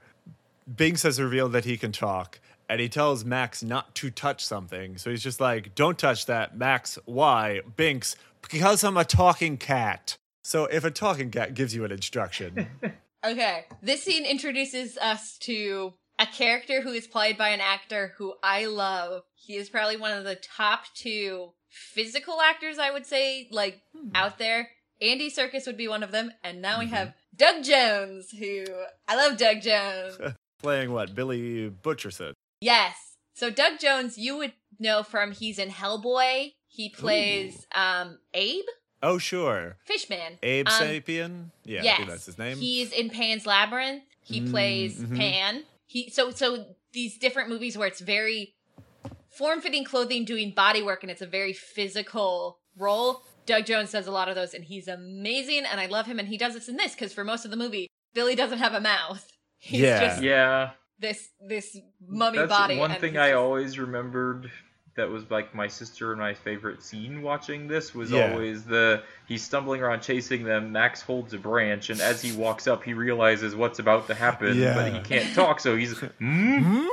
Binks has revealed that he can talk, and he tells Max not to touch something. So he's just like, "Don't touch that, Max. Why, Binks? Because I'm a talking cat." So if a talking cat gives you an instruction, Okay, this scene introduces us to a character who is played by an actor who I love. He is probably one of the top two physical actors, I would say, like hmm. out there. Andy Serkis would be one of them, and now we mm-hmm. have Doug Jones, who I love Doug Jones. playing what Billy Butcherson. Yes. So Doug Jones, you would know from he's in Hellboy. He plays um Abe Oh sure, Fishman. Abe Um, Sapien. Yeah, I yes, think that's his name. He's in Pan's Labyrinth. He Mm, plays mhm. Pan. He so so these different movies where it's very form-fitting clothing, doing body work, and it's a very physical role. Doug Jones does a lot of those, and he's amazing, and I love him. And he does this in this because for most of the movie, Billy doesn't have a mouth. He's Yeah. just Yeah, this this mummy that's body. one and thing he's I always remembered. That was like my sister and my favorite scene watching this was Yeah. always the he's stumbling around chasing them. Max holds a branch, and as he walks up, he realizes what's about to happen, Yeah. but he can't talk, so he's? Hmm?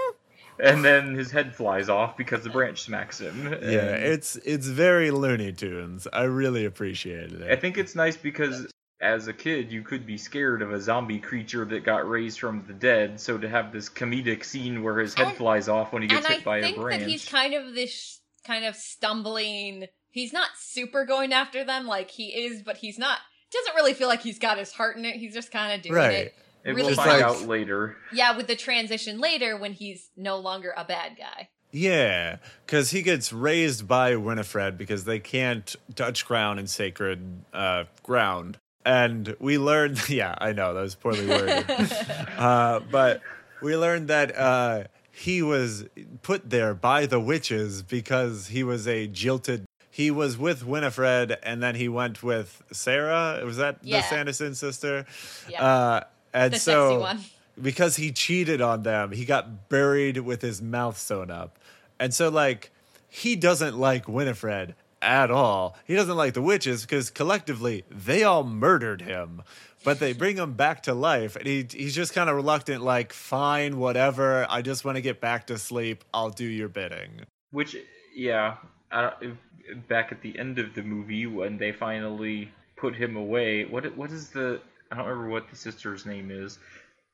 and then his head flies off because the branch smacks him. Yeah, it's it's very Looney Tunes. I really appreciated it. I think it's nice because as a kid you could be scared of a zombie creature that got raised from the dead. So to have this comedic scene where his head And- flies off when he gets hit I by a branch. And I think that he's kind of this kind of stumbling. He's not super going after them like he is, but he's not. Doesn't really feel like he's got his heart in it. He's just kind of doing Right. it. and really we'll find like- out later. Yeah, with the transition later when he's no longer a bad guy. Yeah, because he gets raised by Winifred because they can't touch ground in sacred uh, ground. And we learned, yeah, I know that was poorly worded, uh, but we learned that uh, he was put there by the witches because he was a jilted. He was with Winifred, and then he went with Sarah. Was that Yeah. the Sanderson sister? Yeah. Uh, and The so, because he cheated on them, he got buried with his mouth sewn up. And so, like, he doesn't like Winifred at all. He doesn't like the witches because collectively they all murdered him. But they bring him back to life, and he he's just kind of reluctant, like, fine, whatever. I just want to get back to sleep. I'll do your bidding. Which, yeah, I back at the end of the movie when they finally put him away. What what is the? I don't remember what the sister's name is.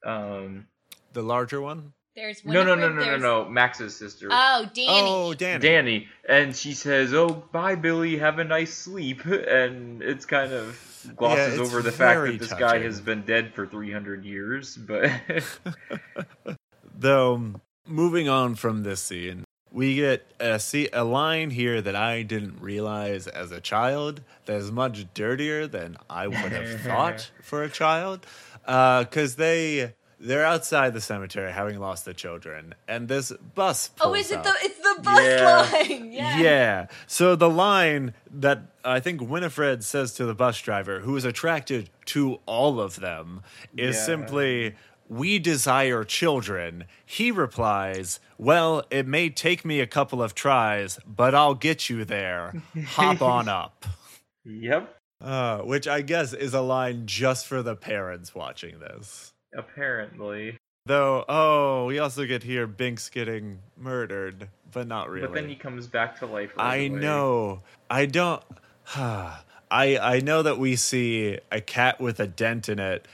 Um, The larger one? There's no, no, no, Winifred, no, no, no. Max's sister. Oh, Danny. Oh, Danny. Danny, and she says, "Oh, bye, Billy. Have a nice sleep." And it's kind of glosses Yeah, over the fact that this guy has been dead for three hundred years. But Though, moving on from this scene, we get a, see, a line here that I didn't realize as a child that is much dirtier than I would have thought for a child. Uh, because they. They're outside the cemetery having lost their children, and this bus. Oh, is it up. the? It's the bus Yeah. line. Yeah. Yeah. So the line that I think Winifred says to the bus driver, who is attracted to all of them, is Yeah. simply, We desire children. He replies, Well, it may take me a couple of tries, but I'll get you there. Hop on up. yep, Uh, which I guess is a line just for the parents watching this. Apparently. Though, oh, we also get here Binks getting murdered, but not really. But then he comes back to life. Right I away. know. I don't. I I know that we see a cat with a dent in it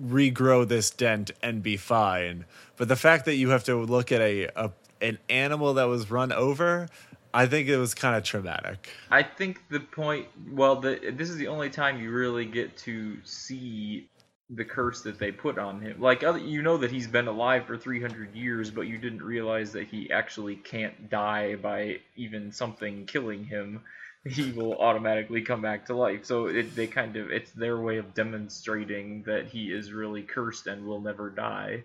regrow this dent and be fine. But the fact that you have to look at a, a an animal that was run over, I think it was kind of traumatic. I think the point. Well, the, this is the only time you really get to see the curse that they put on him. Like, other, you know that he's been alive for 300 years, but you didn't realize that he actually can't die by even something killing him. He will automatically come back to life. So it, they kind of it's their way of demonstrating that he is really cursed and will never die.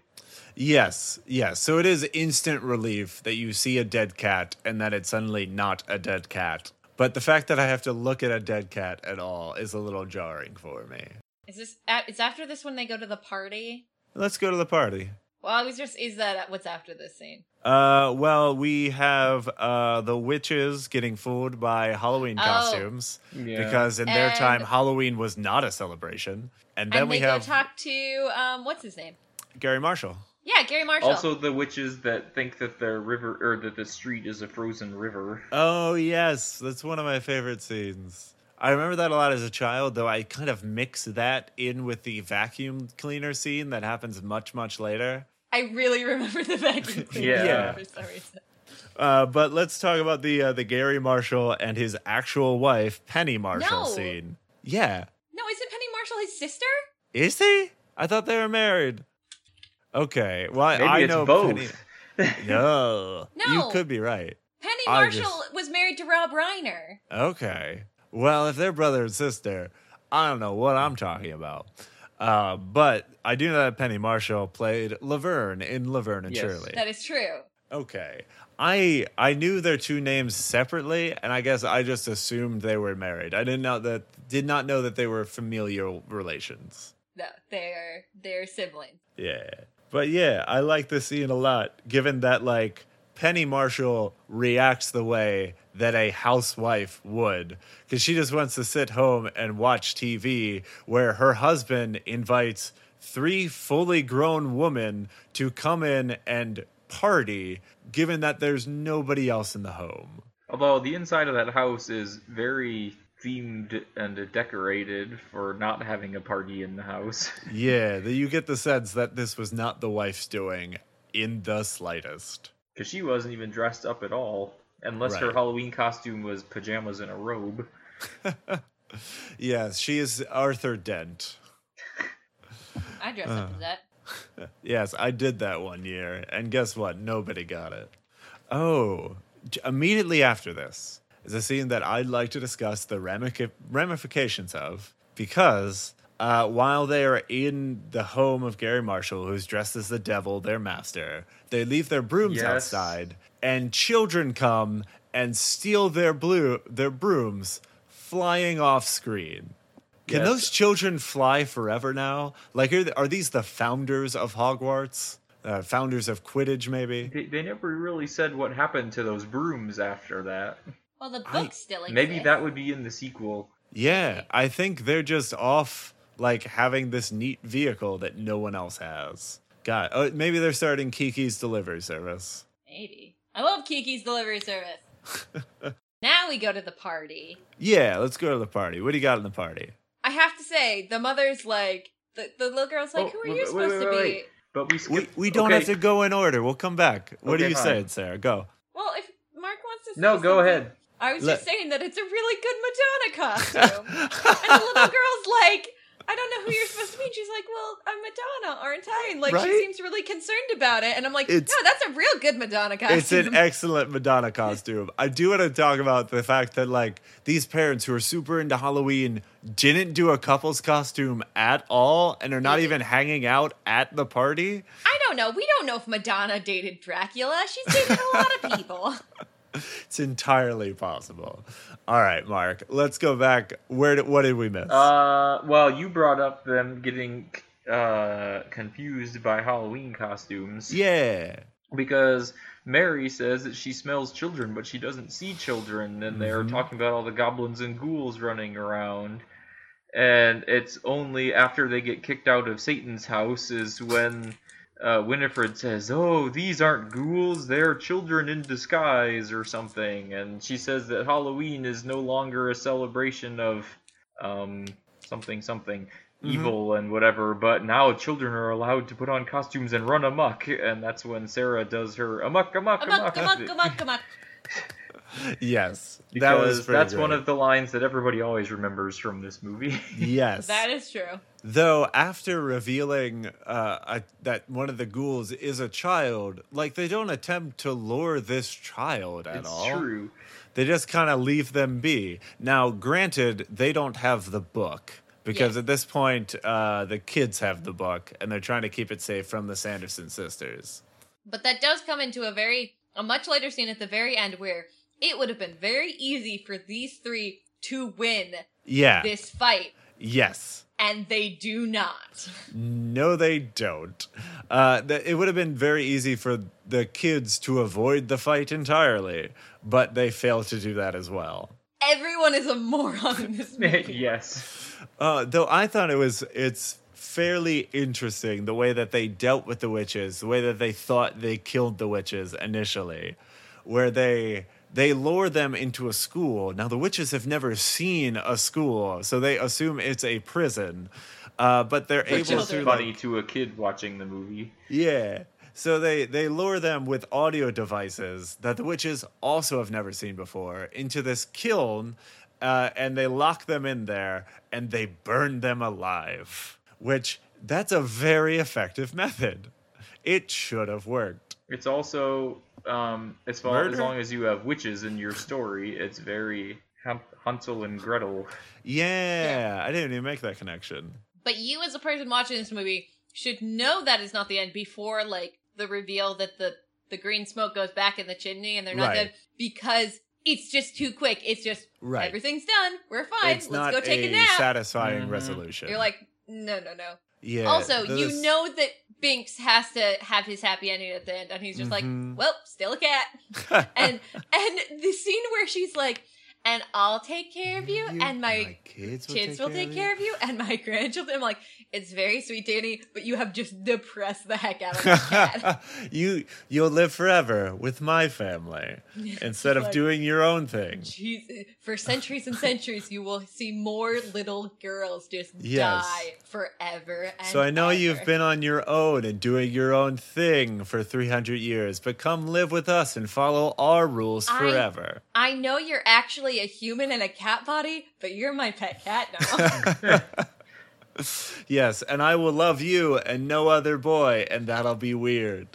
Yes, yes. So it is instant relief that you see a dead cat and that it's suddenly not a dead cat. But the fact that I have to look at a dead cat at all is a little jarring for me. Is this? a- It's after this when they go to the party. Let's go to the party. Well, I was just. Is that what's after this scene? Uh, well, we have uh the witches getting fooled by Halloween Oh. costumes Yeah. because in their And- time Halloween was not a celebration. And then and we have go talk to um, what's his name? Garry Marshall. Yeah, Garry Marshall. also the witches that think that the river or that the street is a frozen river. Oh yes, that's one of my favorite scenes. I remember that a lot as a child, though I kind of mix that in with the vacuum cleaner scene that happens much, much later. I really remember the vacuum cleaner Yeah. for some reason. Uh, but let's talk about the uh, the Garry Marshall and his actual wife, Penny Marshall No. scene. Yeah, No, isn't Penny Marshall his sister? Is he? I thought they were married. Okay. Well, I- Maybe I it's know both. Penny. No. You could be right. Penny Marshall just- was married to Rob Reiner. Okay. Well, if they're brother and sister, I don't know what I'm talking about. Uh, but I do know that Penny Marshall played Laverne in Laverne and Yes. Shirley. That is true. Okay. I I knew their two names separately, and I guess I just assumed they were married. I didn't know that did not know that they were familial relations. No, they're they're siblings. Yeah. But yeah, I like this scene a lot, given that like Penny Marshall reacts the way that a housewife would. Because she just wants to sit home and watch TV where her husband invites three fully grown women to come in and party, given that there's nobody else in the home. Although the inside of that house is very themed and decorated for not having a party in the house. Yeah, you get the sense that this was not the wife's doing in the slightest. Because she wasn't even dressed up at all. Unless her Halloween costume was pajamas and a robe. Yes, she is Arthur Dent. I dress Uh. up as that. Yes, I did that one year, and guess what? Nobody got it. Oh, immediately after this is a scene that I'd like to discuss the ramifications of because uh, while they are in the home of Garry Marshall, who's dressed as the devil, their master, they leave their brooms Yes. outside, and children come and steal their blue their brooms, flying off screen. Can Yes. those children fly forever now? Like, are, are these the founders of Hogwarts? Uh, founders of Quidditch, maybe? They, they never really said what happened to those brooms after that. Well, the I- still exists. Maybe that would be in the sequel. Yeah, I think they're just off like having this neat vehicle that no one else has. God, oh, maybe they're starting Kiki's delivery service. Maybe. I love Kiki's delivery service. now we go to the party. Yeah, let's go to the party. What do you got in the party? I have to say, the mother's like, the, the little girl's like, Oh, who are you wait, supposed wait, to be? wait, wait. But we We, we don't okay. have to go in order. We'll come back. What are you fine. saying, Sarah? Go. Well, if Mark wants to say No, go ahead. I was Let- just saying that it's a really good Madonna costume. and the little girl's like, I don't know who you're supposed to be. And she's like, Well, I'm Madonna, aren't I? And like, Right? she seems really concerned about it. And I'm like, It's- No, that's a real good Madonna costume. It's an excellent Madonna costume. I do want to talk about the fact that like these parents who are super into Halloween didn't do a couple's costume at all and are not even hanging out at the party. I don't know. We don't know if Madonna dated Dracula. She's dated a lot of people. It's entirely possible. All right, Mark, let's go back. Where did, what did we miss? Uh, well, you brought up them getting uh confused by Halloween costumes. yeah. because Mary says that she smells children, but she doesn't see children, and they're Mhm. talking about all the goblins and ghouls running around. And it's only after they get kicked out of Satan's house is when uh, Winifred says, "Oh, these aren't ghouls; they're children in disguise, or something." And she says that Halloween is no longer a celebration of um, something something Mhm. evil and whatever, but now children are allowed to put on costumes and run amok, and that's when Sarah does her amok amok Amok, amok. amok, amok, amok. Yes. Because that was pretty that's one of the lines that everybody always remembers from this movie. Yes. That is true. Though after revealing uh, a, that one of the ghouls is a child, like they don't attempt to lure this child at it's all. true. They just kind of leave them be. Now, granted, they don't have the book because Yeah. at this point, uh, the kids have the book and they're trying to keep it safe from the Sanderson sisters. But that does come into a very a much later scene at the very end where it would have been very easy for these three to win Yeah. this fight, yes. and they do not. No, they don't. Uh, th- it would have been very easy for the kids to avoid the fight entirely, but they fail to do that as well. Everyone is a moron in this movie. yes. Uh, though I thought it was it's fairly interesting the way that they dealt with the witches, the way that they thought they killed the witches initially, where they they lure them into a school. Now the witches have never seen a school, so they assume it's a prison. Uh, but they're Which able is to funny like, to a kid watching the movie. yeah. So they they lure them with audio devices that the witches also have never seen before into this kiln, uh, and they lock them in there and they burn them alive. Which that's a very effective method. It should have worked. It's also um, as far as long as you have witches in your story, it's very Hum- Hansel and Gretel. Yeah, I didn't even make that connection. But you, as a person watching this movie, should know that is not the end before like the reveal that the the green smoke goes back in the chimney and they're not Right. dead because it's just too quick. It's just Right. everything's done. We're fine. it's Let's not go take a, a nap. satisfying Mhm. resolution. You're like, no, no, no. yeah. also, this- you know that Binks has to have his happy ending at the end, and he's just Mhm. like, well, still a cat. and and the scene where she's like, and I'll take care of you, and my, kids kids will take care of you, and my grandchildren. I'm like, it's very sweet, Danny, but you have just depressed the heck out of that cat. you you'll live forever with my family instead of Like- doing your own thing. Jeez, for centuries and centuries, you will see more little girls just Yes. die forever. And So I know you've been on your own and doing your own thing for 300 years, but come live with us and follow our rules I- forever. I know you're actually a human in a cat body, but you're my pet cat now. yes, and I will love you and no other boy, and that'll be weird.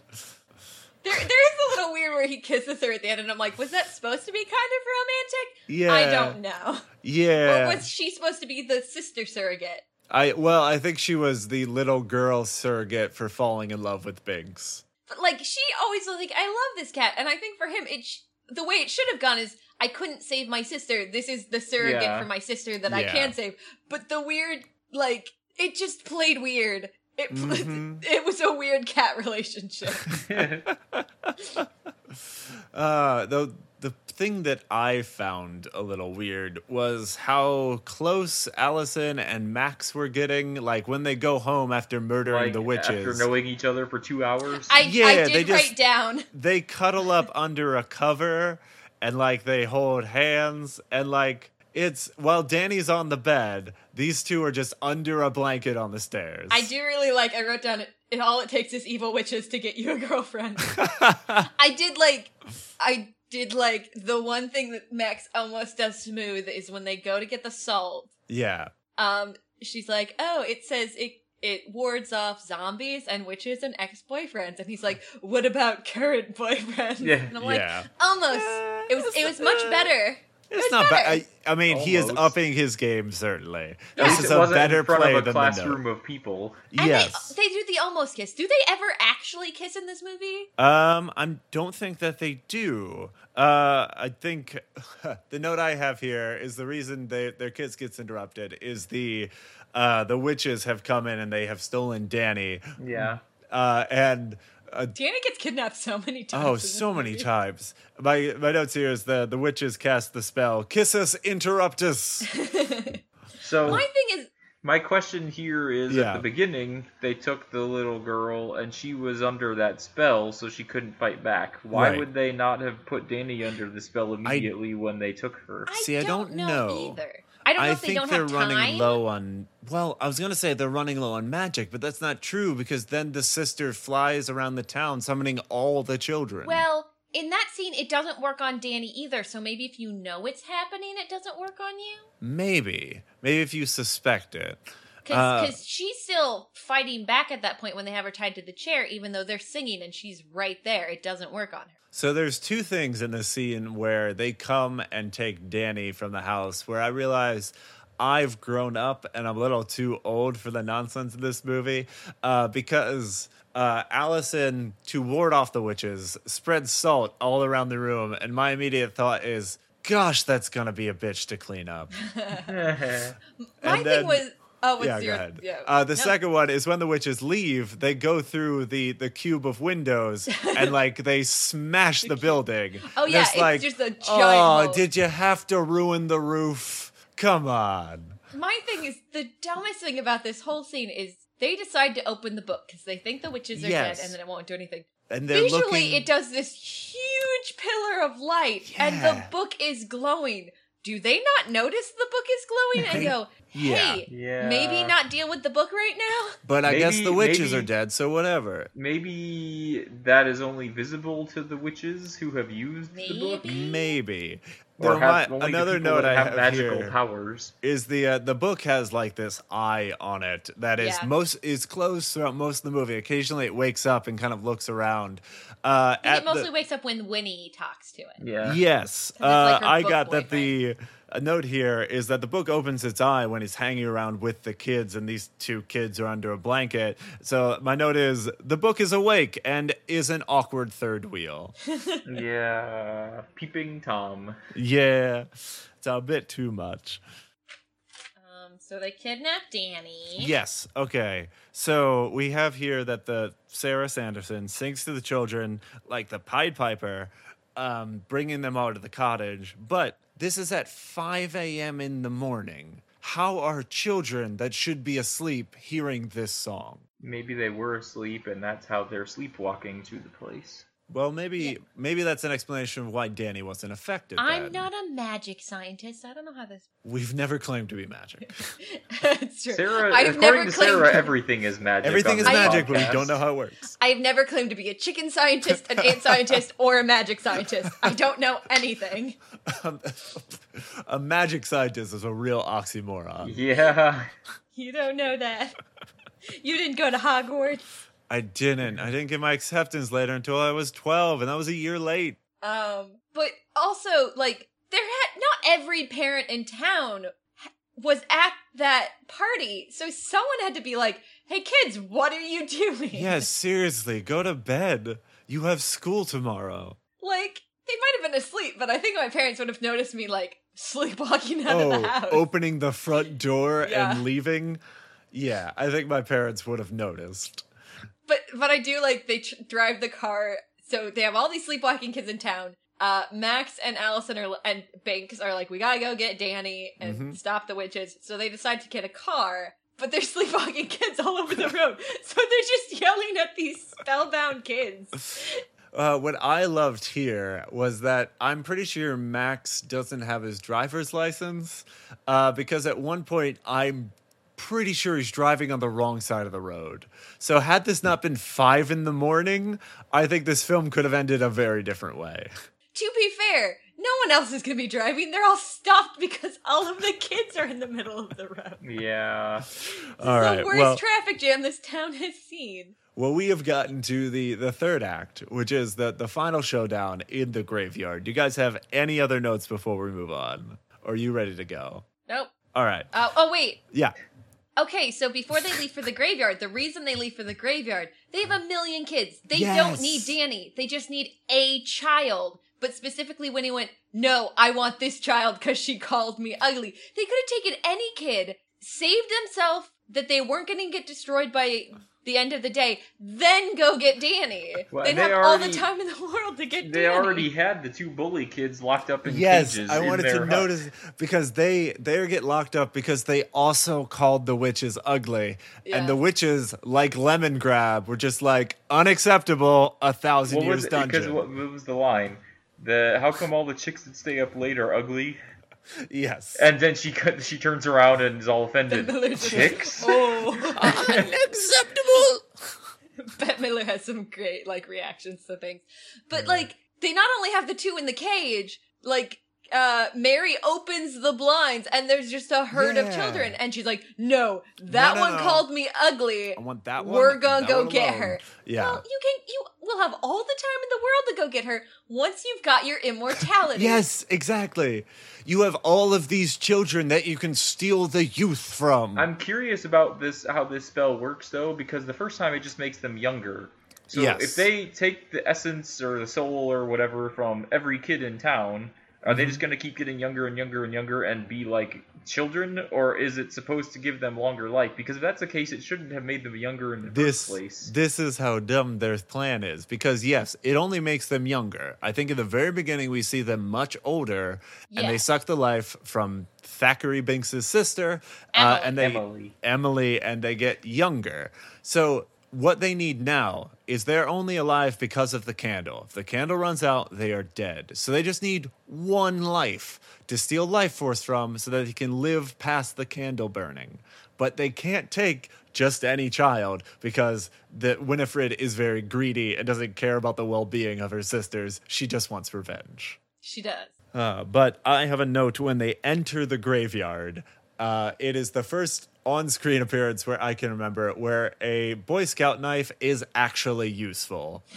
there, there is a little weird where he kisses her at the end, and I'm like, was that supposed to be kind of romantic? Yeah. I don't know. Yeah. Or was she supposed to be the sister surrogate? I well, I think she was the little girl surrogate for falling in love with Binks. But like, she always was like, I love this cat, and I think for him, it sh- the way it should have gone is, I couldn't save my sister. This is the surrogate Yeah. for my sister that I Yeah. can save. But the weird, like, it just played weird. It pl- Mhm. it was a weird cat relationship. Uh, though the thing that I found a little weird was how close Allison and Max were getting. Like when they go home after murdering Like the witches, after knowing each other for two hours. I, Yeah, I they did just- write down. they cuddle up under a cover and like they hold hands and like it's while Danny's on the bed, these two are just under a blanket on the stairs. I do really like. I wrote down. It, all it takes is evil witches to get you a girlfriend. I did like. I did like the one thing that Max almost does smooth is when they go to get the salt. yeah. Um, she's like, "Oh, it says it." It wards off zombies and witches and ex-boyfriends, and he's like, "What about current boyfriends?" Yeah. and I'm like, yeah. "Almost. Uh, It was. It was much uh, better." It's was not bad. I, I mean, he is upping his game certainly. At This is a better in front play of a than classroom the of people. note. And yes. they, they do the almost kiss. Do they ever actually kiss in this movie? Um, I don't think that they do. Uh, I think the note I have here is the reason they, their kiss gets interrupted is the uh, the witches have come in and they have stolen Danny. Yeah. Uh, and uh, Danny gets kidnapped so many times. oh, so many times. My my notes here is the the witches cast the spell "Kiss us, interrupt us." So My thing is, my question here is Yeah. at the beginning they took the little girl and she was under that spell so she couldn't fight back. Why Right. would they not have put Danny under the spell immediately when they took her? I See, I don't, don't know, know. either. I don't know I if they think don't they're have running low on. Well, I was gonna say they're running low on magic, but that's not true because then the sister flies around the town summoning all the children. Well, in that scene, it doesn't work on Danny either. So maybe if you know it's happening, it doesn't work on you. maybe, maybe if you suspect it. Because Uh, she's still fighting back at that point when they have her tied to the chair, even though they're singing and she's right there. It doesn't work on her. So there's two things in the scene where they come and take Danny from the house where I realize I've grown up and I'm a little too old for the nonsense in this movie uh, because uh, Allison, to ward off the witches, spreads salt all around the room. And my immediate thought is, gosh, that's going to be a bitch to clean up. My And thing was, oh, yeah, your, go ahead. Yeah. Uh, the No. second one is when the witches leave, they go through the the cube of windows and like they smash the building. Oh, yeah, it's like, just a giant oh, moat." did you have to ruin the roof? Come on. My thing is the dumbest thing about this whole scene is they decide to open the book because they think the witches are Yes. dead and then it won't do anything. And Visually, looking. it does this huge pillar of light, and the book is glowing. Do they not notice the book is glowing and They- go, "Hey, Yeah. maybe not deal with the book right now"? but I guess the witches maybe- are dead, so whatever. Maybe that is only visible to the witches who have used the book. Maybe. Maybe. Or Though have my- another note that I have have magical here powers. is the uh, the book has like this eye on it that is Yeah. most is closed throughout most of the movie. Occasionally, it wakes up and kind of looks around. Uh, I think at it mostly the, wakes up when Winnie talks to it. Yeah. Yes, 'Cause it's like uh, I book got that the a note here is that the book opens its eye when he's hanging around with the kids, and these two kids are under a blanket. So my note is the book is awake and is an awkward third wheel. Yeah. Peeping Tom. yeah, it's a bit too much. Um, so they kidnap Danny. Yes. Okay. So we have here that the Sarah Sanderson sings to the children like the Pied Piper, um, bringing them out of the cottage. But this is at 5 a.m. in the morning. How are children that should be asleep hearing this song? Maybe they were asleep and that's how they're sleepwalking to the place. Well, maybe maybe that's an explanation of why Danny wasn't affected. I'm then. not a magic scientist. I don't know how this. We've never claimed to be magic. it's true. Sarah, I've according never to claimed Sarah, to- everything is magic. Everything on is this magic, but we don't know how it works. I have never claimed to be a chicken scientist, an ant scientist, or a magic scientist. I don't know anything. Um, a magic scientist is a real oxymoron. Yeah. You don't know that. You didn't go to Hogwarts. I didn't. I didn't get my acceptance letter until I was 12, and that was a year late. Um, but also, like, there had not every parent in town was at that party, so someone had to be like, "Hey, kids, what are you doing?" Yeah, seriously, go to bed. You have school tomorrow. like they might have been asleep, but I think my parents would have noticed me like sleepwalking out of Oh, the house. opening the front door Yeah. and leaving. Yeah, I think my parents would have noticed. But but I do like they tr- drive the car. So they have all these sleepwalking kids in town, uh, Max and Allison are and Binks are like, we gotta go get Danny and Mhm. stop the witches. So they decide to get a car, but there's sleepwalking kids all over the road. So they're just yelling at these spellbound kids. Uh, what I loved here was that I'm pretty sure Max doesn't have his driver's license uh, because at one point I'm pretty sure he's driving on the wrong side of the road. So had this not been five in the morning, I think this film could have ended a very different way. To be fair, no one else is gonna be driving. They're all stopped because all of the kids are in the middle of the road. Yeah. All the right, worst well, traffic jam this town has seen. well, we have gotten to the the third act, which is the the final showdown in the graveyard. Do you guys have any other notes before we move on? Or are you ready to go? Nope. All right, Uh, oh wait. yeah. Okay, so before they leave for the graveyard, the reason they leave for the graveyard, they have a million kids. They Yes. don't need Danny. They just need a child. But specifically when he went, no, I want this child because she called me ugly. They could have taken any kid, saved themselves that they weren't going to get destroyed by the end of the day, then go get Danny. Well, They'd they have all the time in the world to get They Danny. already had the two bully kids locked up in yes, cages. I wanted to hut. notice because they they get locked up because they also called the witches ugly, Yeah. and the witches, like Lemongrab, were just like unacceptable. A thousand What years was it? dungeon. Because what, what was the line? The how come all the chicks that stay up late are ugly? Yes, And then she she turns around and is all offended. Chicks? Oh. unacceptable. Bette Midler has some great like reactions to things. But Mm. like they not only have the two in the cage, like uh Mary opens the blinds and there's just a herd of children and she's like, "No, that no, one no. called me ugly. I want that one. We're gonna that go get alone." her." Yeah. Well, you can you will have all the time in the world to go get her once you've got your immortality. Yes, exactly. You have all of these children that you can steal the youth from. I'm curious about this how this spell works though, because the first time it just makes them younger. So Yes. if they take the essence or the soul or whatever from every kid in town, are they just going to keep getting younger and younger and younger and be like children, or is it supposed to give them longer life? Because if that's the case, it shouldn't have made them younger in the this first place. this is how dumb their plan is because yes it only makes them younger i think in the very beginning we see them much older and they suck the life from thackeray binks's sister uh, and they Emily. emily and they get younger so what they need now is they're only alive because of the candle if the candle runs out they are dead so they just need one life to steal life force from so that they can live past the candle burning but they can't take just any child because the Winifred is very greedy and doesn't care about the well-being of her sisters. She just wants revenge. She does. Uh, but I have a note when they enter the graveyard. Uh, it is the first on-screen appearance where I can remember where a Boy Scout knife is actually useful.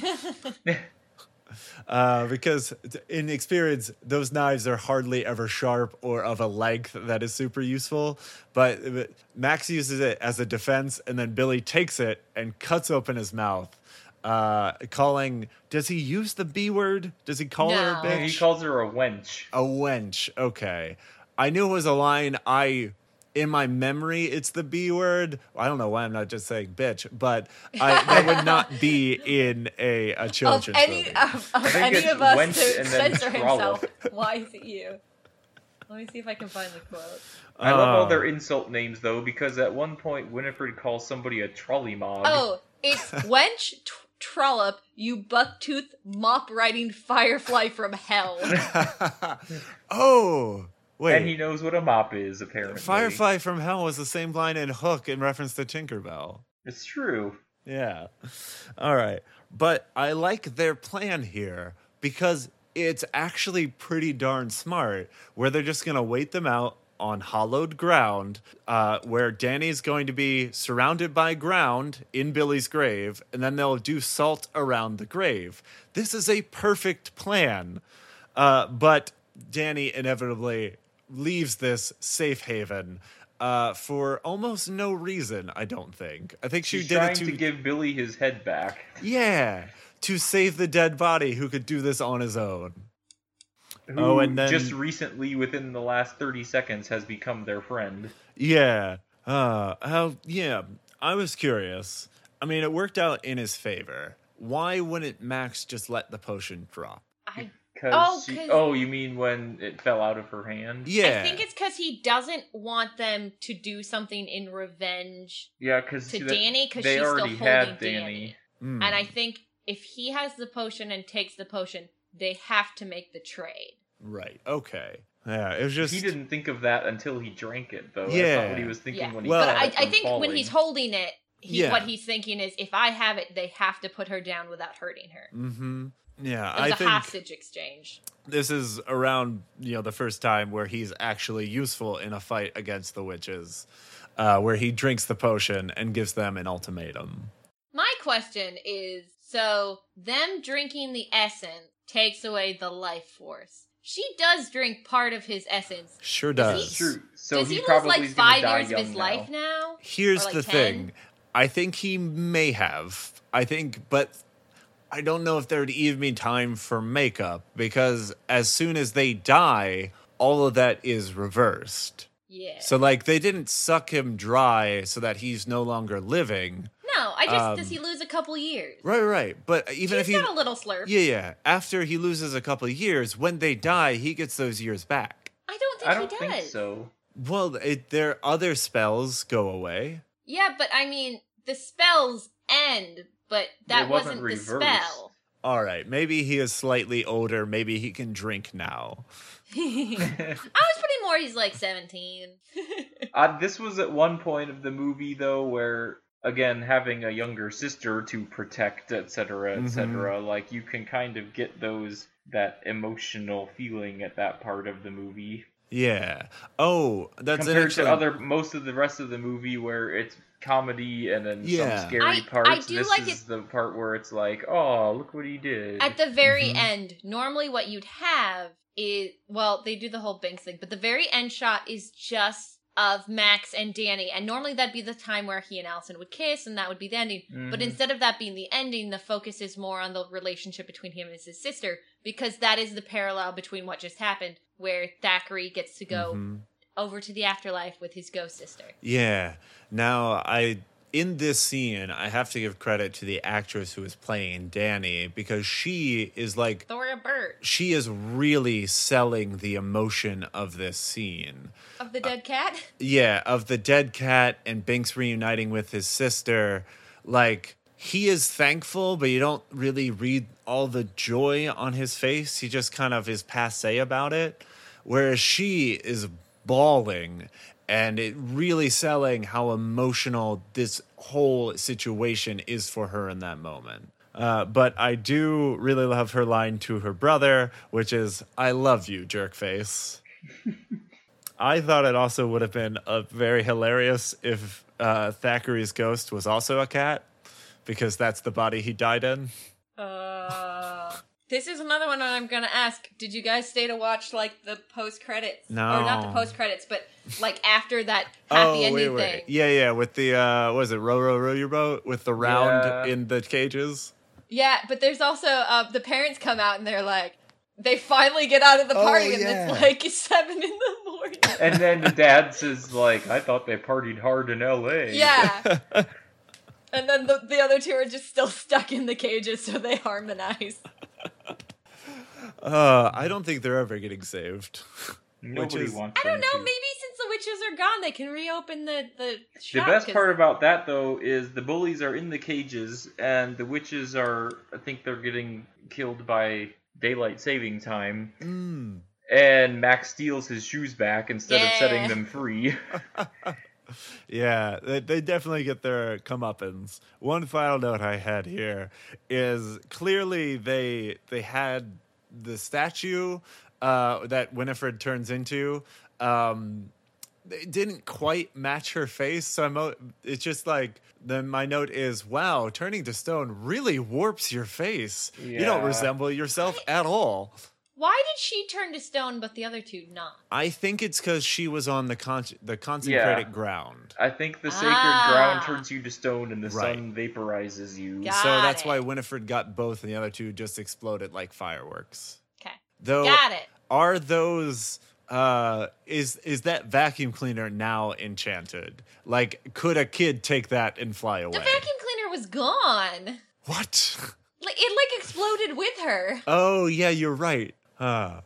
Uh, because in experience, those knives are hardly ever sharp or of a length that is super useful. But but Max uses it as a defense, and then Billy takes it and cuts open his mouth, uh, calling. Does he use the B word? Does he call her a bitch? He calls her a wench. A wench. Okay. I knew it was a line. I, in my memory, it's the B word. I don't know why I'm not just saying bitch, but I, that would not be in a, a Of children's any movie. of, of any of us to censor himself, why is it you? Let me see if I can find the quote. I love all Oh. their insult names though, because at one point Winifred calls somebody a trolley mog. Oh, it's wench t- trollop, you bucktooth mop riding firefly from hell. oh, wait. and he knows what a mop is apparently. Firefly from Hell was the same line in Hook in reference to Tinkerbell. It's true. Yeah. All right. But I like their plan here because it's actually pretty darn smart where they're just going to wait them out on hollowed ground uh, where Danny's going to be surrounded by ground in Billy's grave, and then they'll do salt around the grave. This is a perfect plan. Uh, but Danny inevitably leaves this safe haven uh, for almost no reason, I don't think. I think she She's did trying it to... to give Billy his head back. yeah, to save the dead body who could do this on his own. Who Oh, and then- just recently, within the last thirty seconds, has become their friend. Yeah. Uh how yeah, I was curious. I mean, it worked out in his favor. Why wouldn't Max just let the potion drop? I Cause Oh, she, 'cause- oh, you mean when it fell out of her hand? Yeah. I think it's because he doesn't want them to do something in revenge Yeah, because to Danny because they she's still holding had Danny. Danny. Mm. And I think if he has the potion and takes the potion, they have to make the trade. Right. Okay. Yeah. It was just. He didn't think of that until he drank it, though. That's Yeah. not what he was thinking Yeah. when he Well- But caught I, I from think when he's holding it, he, Yeah. what he's thinking is, if I have it, they have to put her down without hurting her. Mm-hmm. Yeah. It was I a think hostage exchange. this is around you know the first time where he's actually useful in a fight against the witches, uh, where he drinks the potion and gives them an ultimatum. My question is so them drinking the essence takes away the life force. She does drink part of his essence. Sure Does does. he- True. So Does he, he, lose probably like five years of his now. life now? Here's like, the 10? thing. I think he may have. I think, but I don't know if there'd even be time for makeup because as soon as they die, all of that is reversed. Yeah. So, like, they didn't suck him dry so that he's no longer living. no, I just um, does he lose a couple years? Right, right. But even He's if he. got a little slurp. Yeah, yeah. After he loses a couple of years, when they die, he gets those years back. I don't think I don't he think does. so. Well, it, their other spells go away. Yeah, but I mean, the spells end, but that wasn't wasn't, the reversed. spell. All right, maybe he is slightly older. Maybe he can drink now. I was pretty more. He's like seventeen. Uh, this was at one point of the movie though where again having a younger sister to protect etc etc like you can kind of get those that emotional feeling at that part of the movie Yeah. Oh, that's an compared excellent. to other most of the rest of the movie where it's comedy and then Yeah. some scary I- I parts do this like is the part where it's like oh look what he did At the very Mhm. end, normally what you'd have is well, they do the whole Binks thing, but the very end shot is just of Max and Danny, and normally that'd be the time where he and Allison would kiss, and that would be the ending. But Mhm. instead of that being the ending, the focus is more on the relationship between him and his sister, because that is the parallel between what just happened, where Thackeray gets to go Mhm. over to the afterlife with his ghost sister. Yeah. Now, I in this scene, I have to give credit to the actress who is playing Danny because she is like Thora Birch she is really selling the emotion of this scene. of the dead cat. Yeah, of the dead cat and Binks reuniting with his sister. Like, he is thankful, but you don't really read all the joy on his face. He just kind of is passe about it. Whereas she is bawling and it really selling how emotional this whole situation is for her in that moment. Uh, but I do really love her line to her brother, which is, I love you, jerkface. I thought it also would have been a very hilarious if uh, Thackeray's ghost was also a cat, because that's the body he died in. Uh, this is another one I'm gonna ask. Did you guys stay to watch like the post credits? No. or not the post credits, but like after that happy ending thing. Yeah, yeah, with the uh, what was it row row row your boat with the round Yeah. in the cages. Yeah, but there's also uh, the parents come out and they're like, they finally get out of the Oh, party and it's like seven in the morning. and then the dad says like i thought they partied hard in la yeah, and then the, the other two are just still stuck in the cages, so they harmonize. Uh, I don't think they're ever getting saved. nobody is- wants I don't know. to. Maybe since the witches are gone, they can reopen the the The shop. best 'cause- part about that though is the bullies are in the cages and the witches are I think they're getting killed by daylight saving time Mm. and Max steals his shoes back instead of setting them free. Yeah, they, they definitely get their comeuppance. One final note I had here is clearly they they had the statue uh, that Winifred turns into. Um, it didn't quite match her face, so I'm. It's just like then my note is, wow, turning to stone really warps your face. You don't resemble yourself at all. Why did she turn to stone, but the other two not? I think it's because she was on the con- the consecrated Yeah. ground. I think the sacred Ah. ground turns you to stone and the Right. sun vaporizes you. Got so that's it. why Winifred got both, and the other two just exploded like fireworks. Okay, Though, got it. are those? Uh, is is that vacuum cleaner now enchanted? Like, could a kid take that and fly away? The vacuum cleaner was gone. what? Like it like exploded with her. Oh yeah, you're right. Uh,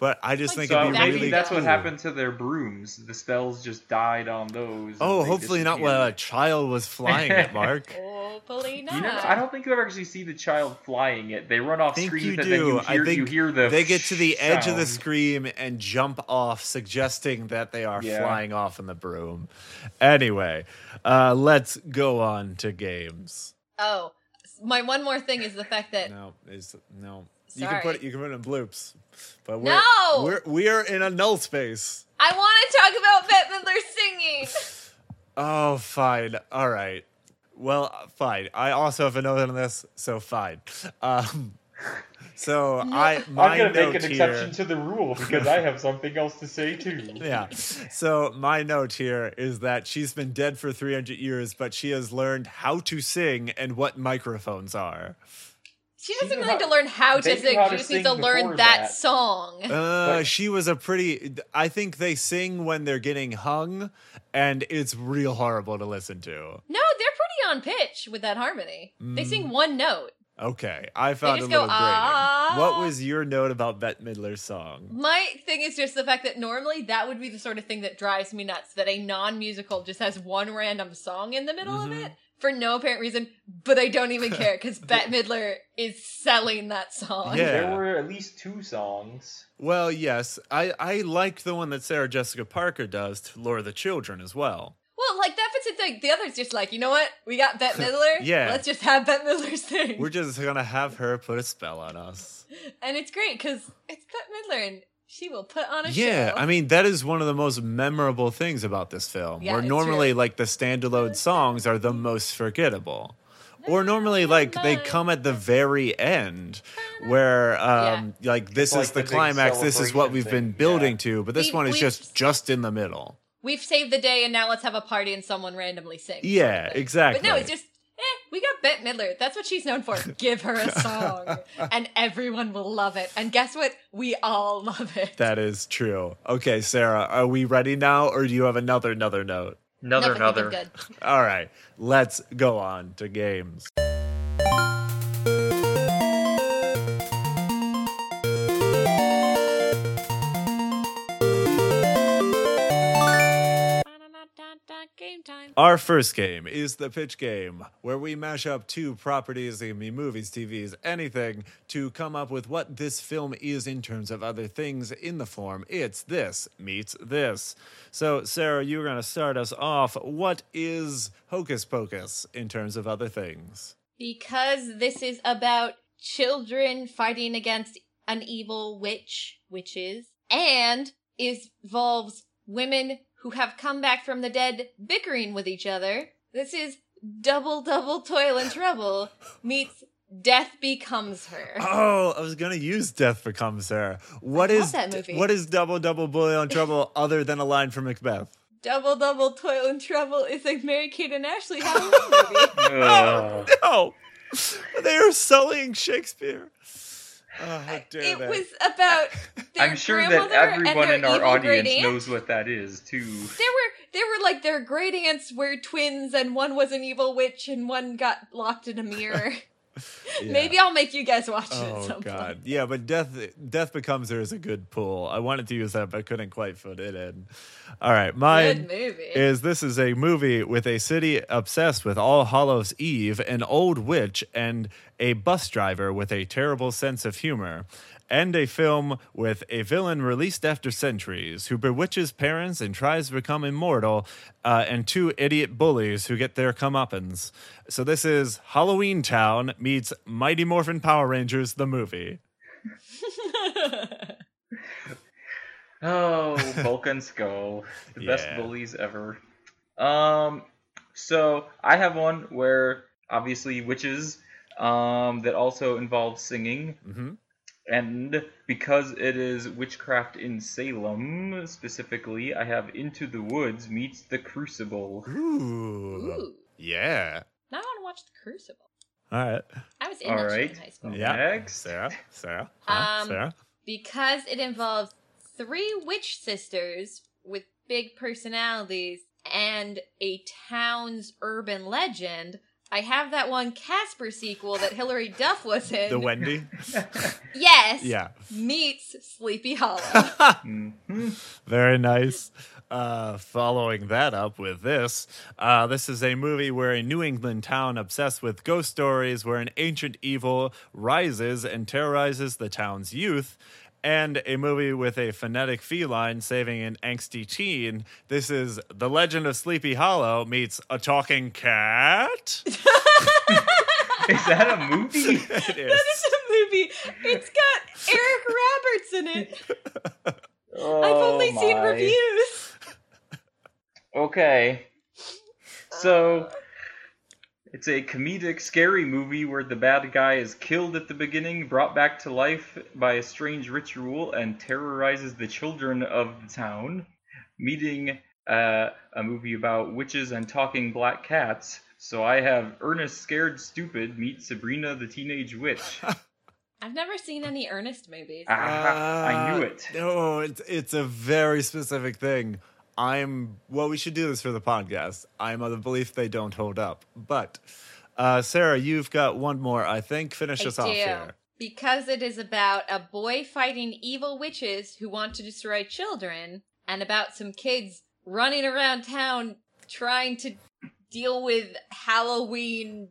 but I just Like, think So it'd be back maybe really that's what happened to their brooms. The spells just died on those. Oh, hopefully not while a child was flying it, Mark. Hopefully not. You never, I don't think you ever actually see the child flying it. They run off think screen you and then do. you I hear, think you hear the they get to the edge of the sound. scream and jump off, suggesting that they are Yeah. flying off in the broom. Anyway, uh, let's go on to games. Oh, my one more thing is the fact that No, is no. You can put it. You can put it in bloops. But we're, No! we're we are in a null space. I want to talk about Bette Midler singing. Oh, fine. All right. Well, fine. I also have a note on this, so fine. Um, so I my I'm gonna make an here, exception to the rule because I have something else to say too. Yeah. So my note here is that she's been dead for 300 years, but she has learned how to sing and what microphones are. She She doesn't knew need to learn how to sing. how She just needs to learn that, that. song. Uh, she was a pretty. I think they sing when they're getting hung, and it's real horrible to listen to. no, they're pretty on pitch with that harmony. They Mm. sing one note. Okay, I found it a just go, little grating. "Ah." What was your note about Bette Midler's song? My thing is just the fact that normally that would be the sort of thing that drives me nuts that a non musical just has one random song in the middle Mhm. of it for no apparent reason, but I don't even care because Bette Midler is selling that song. Yeah. There were at least two songs. Well, yes, I I like the one that Sarah Jessica Parker does to Lure the Children as well. Well, like that fits into like, the others. Just like you know what, we got Bette Midler. Yeah. let's just have Bette Midler sing. We're just gonna have her put a spell on us. and it's great because it's Bette Midler and she will put on a show. Yeah, show. I mean that is one of the most memorable things about this film. Yeah, where it's normally true. like the standalone songs are the most forgettable. Or normally like they come at the very end where um like this It's is like the the climax, this is what we've celebration been building yeah. to, but this We- one is just just in the middle. We've saved the day and now let's have a party and someone randomly sings. Yeah, sort exactly. But no, it's just, we got Bette Midler. That's what she's known for. Give her a song and everyone will love it. And guess what? We all love it. That is true. Okay, Sarah, are we ready now or do you have another another note? Another, Nope, I think I'm another. good. All right, let's go on to games. Our first game is the pitch game, where we mash up two properties, it can be movies, TVs, anything, to come up with what this film is in terms of other things in the form it's this meets this. So, Sarah, you're going to start us off. What is Hocus Pocus in terms of other things? Because this is about children fighting against an evil witch, witches, and involves women who have come back from the dead bickering with each other. This is double double toil and trouble meets death becomes her. Oh, I was going to use Death Becomes Her. What I love is that movie. what is Double Double Boil and Trouble other than a line from Macbeth? Double double toil and trouble is a Mary Kate and Ashley Halloween movie. Ugh. No, they are sullying Shakespeare. Oh, how dare it they. was about their I'm sure that everyone in our audience knows what that is too. There were there were like their great aunts were twins and one was an evil witch and one got locked in a mirror. Yeah. Maybe I'll make you guys watch it at Oh some God, point. yeah, but death, death becomes there is a good pull. I wanted to use that, but couldn't quite fit it in. All right, Good mine movie. is this is a movie with a city obsessed with All Hallows Eve, an old witch, and a bus driver with a terrible sense of humor. And a film with a villain released after centuries who bewitches parents and tries to become immortal, uh, and two idiot bullies who get their comeuppance. So this is Halloween Town meets Mighty Morphin Power Rangers the movie. Oh, Bulk and Skull, the best bullies ever. Um, so I have one where obviously witches, um, that also involves singing, hmm and because it is witchcraft in Salem specifically, I have Into the Woods meets The Crucible. Ooh. Ooh. Yeah. Now I want to watch The Crucible. All right. I was in All that show right. in high school. Yeah. Next. Sarah. Sarah. Huh? Um, Sarah. Because it involves three witch sisters with big personalities and a town's urban legend, I have that one Casper sequel that Hilary Duff was in. The Wendy. yes. Yeah. Meets Sleepy Hollow. Mhm. Very nice. Uh, following that up with this, uh, this is a movie where a New England town obsessed with ghost stories, where an ancient evil rises and terrorizes the town's youth, and a movie with a phonetic feline saving an angsty teen. This is The Legend of Sleepy Hollow meets a talking cat. Is that a movie? It that is. is a movie. It's got Eric Roberts in it. Oh, I've only seen reviews. Okay. So uh, it's a comedic, scary movie where the bad guy is killed at the beginning, brought back to life by a strange ritual, and terrorizes the children of the town. Meeting uh, a movie about witches and talking black cats. So I have Ernest Scared Stupid meet Sabrina the Teenage Witch. I've never seen any Ernest movies. Ah, I knew it. Uh, No, it's it's a very specific thing. I'm well. We should do this for the podcast. I'm of the belief they don't hold up. But uh, Sarah, you've got one more. I think. Finish us off here. Because it is about a boy fighting evil witches who want to destroy children, and about some kids running around town trying to deal with Halloween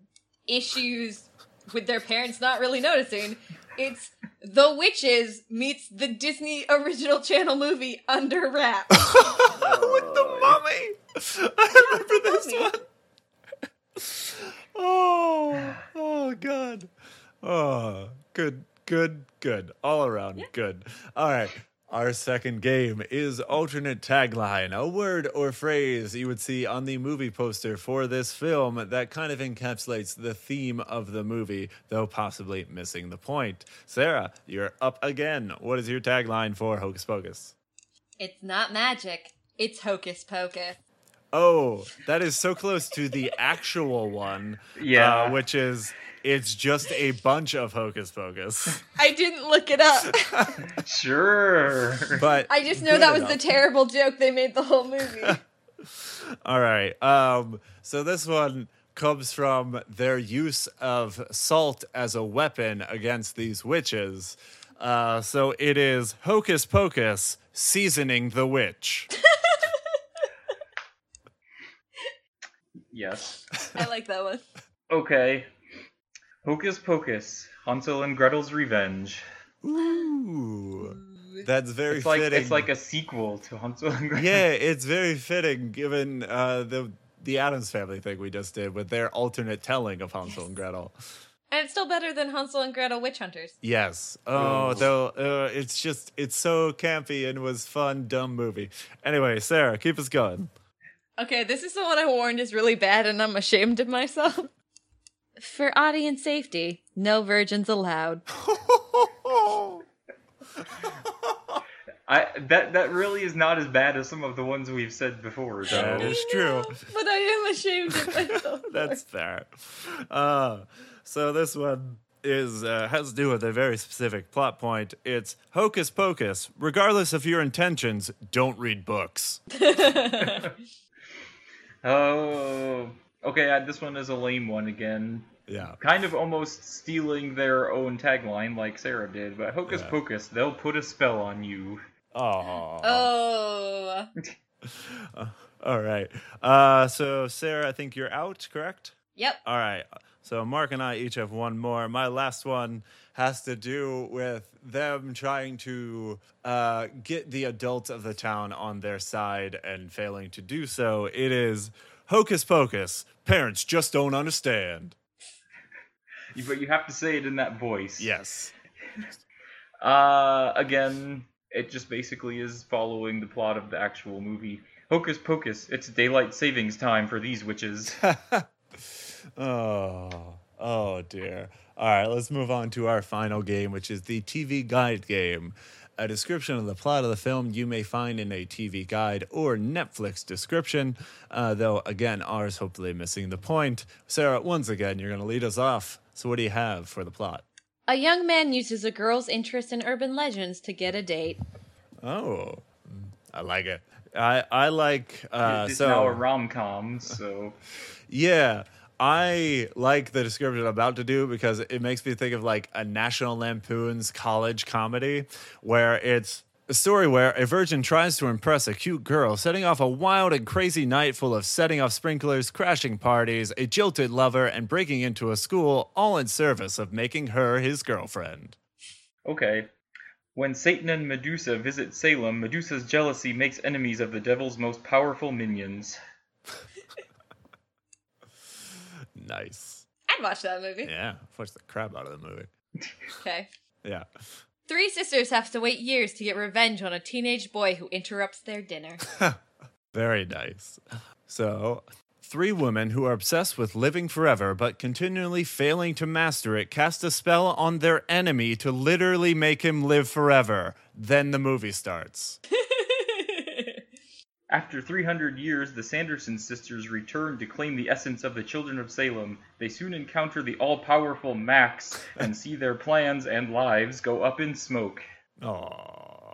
issues with their parents not really noticing. It's The Witches meets the Disney original channel movie Under Wraps. with the mummy. I remember this mummy. one. Oh, oh God. Oh, good, good, good. All around good. All right. Our second game is alternate tagline, a word or phrase you would see on the movie poster for this film that kind of encapsulates the theme of the movie, though possibly missing the point. Sarah, you're up again. What is your tagline for Hocus Pocus? it's not magic, it's Hocus Pocus. Oh, that is so close to the actual one. Yeah. uh, which is it's just a bunch of hocus pocus. I didn't look it up. Sure. But I just know that was enough. the terrible joke they made the whole movie. All right. Um, so this one comes from their use of salt as a weapon against these witches. Uh, so it is hocus pocus seasoning the witch. yes. I like that one. Okay. Hocus Pocus, Hansel and Gretel's Revenge. Ooh, that's very It's like fitting. it's like a sequel to Hansel and Gretel. yeah, it's very fitting given uh, the the Addams Family thing we just did with their alternate telling of Hansel and Gretel. And it's still better than Hansel and Gretel Witch Hunters. Yes. Oh, Oh. though uh, it's just it's so campy and was fun, dumb movie. Anyway, Sarah, keep us going. Okay, this is the one I warned is really bad and I'm ashamed of myself. For audience safety, no virgins allowed. I that that really is not as bad as some of the ones we've said before. that Though. is true. But I am ashamed of myself. That's fair. Uh, so this one is uh, has to do with a very specific plot point. It's hocus pocus. Regardless of your intentions, don't read books. Oh, okay. uh, This one is a lame one again. Yeah. Kind of almost stealing their own tagline, like Sarah did. But Hocus Yeah. Pocus, they'll put a spell on you. Oh. oh. All right. Uh, so Sarah, I think you're out, correct? Yep. All right. So Mark and I each have one more. My last one has to do with them trying to uh, get the adults of the town on their side and failing to do so. It is hocus pocus. Parents just don't understand. But you have to say it in that voice. Yes. Uh, again, it just basically is following the plot of the actual movie. Hocus Pocus, it's daylight savings time for these witches. oh, oh dear. All right, let's move on to our final game, which is the TV guide game. A description of the plot of the film you may find in a TV guide or Netflix description, uh, though, again, ours hopefully missing the point. Sarah, once again, you're going to lead us off. So, what do you have for the plot? A young man uses a girl's interest in urban legends to get a date. Oh, I like it. I, I like. Uh, it's so, now a rom com, so Yeah. I like the description I'm about to do because it makes me think of like a National Lampoon's college comedy where it's a story where a virgin tries to impress a cute girl, setting off a wild and crazy night full of setting off sprinklers, crashing parties, a jilted lover, and breaking into a school, all in service of making her his girlfriend. Okay. When Satan and Medusa visit Salem, Medusa's jealousy makes enemies of the devil's most powerful minions. Nice. I'd watch that movie. Yeah, watch the crap out of the movie. Okay. Yeah. Three sisters have to wait years to get revenge on a teenage boy who interrupts their dinner. Very nice. So, three women who are obsessed with living forever but continually failing to master it cast a spell on their enemy to literally make him live forever. Then the movie starts. After 300 years, the Sanderson sisters return to claim the essence of the children of Salem. They soon encounter the all powerful Max and see their plans and lives go up in smoke. Oh.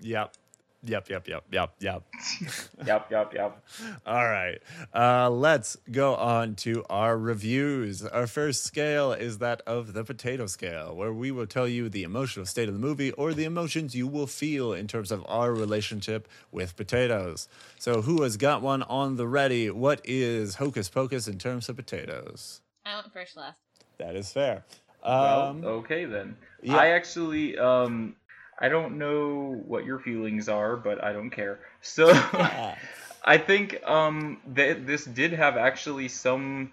Yep. Yep, yep, yep, yep, yep. yep, yep, yep. All right. Uh, let's go on to our reviews. Our first scale is that of the potato scale, where we will tell you the emotional state of the movie or the emotions you will feel in terms of our relationship with potatoes. So, who has got one on the ready? What is Hocus Pocus in terms of potatoes? I went first last. That is fair. Well, Um, okay then. yeah. I actually, um, I don't know what your feelings are, but I don't care. So, I think um, that this did have actually some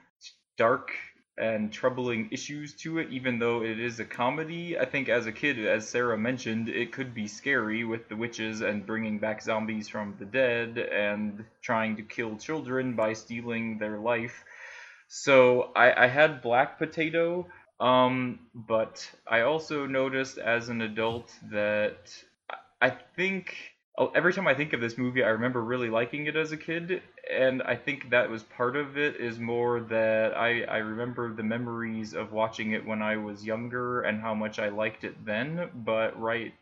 dark and troubling issues to it, even though it is a comedy. I think as a kid, as Sarah mentioned, it could be scary with the witches and bringing back zombies from the dead and trying to kill children by stealing their life. So I, I had Black Potato, um, but I also noticed as an adult that I- think oh, every time I think of this movie, I remember really liking it as a kid, and I think that was part of it. Is more that I I remember the memories of watching it when I was younger and how much I liked it then. But right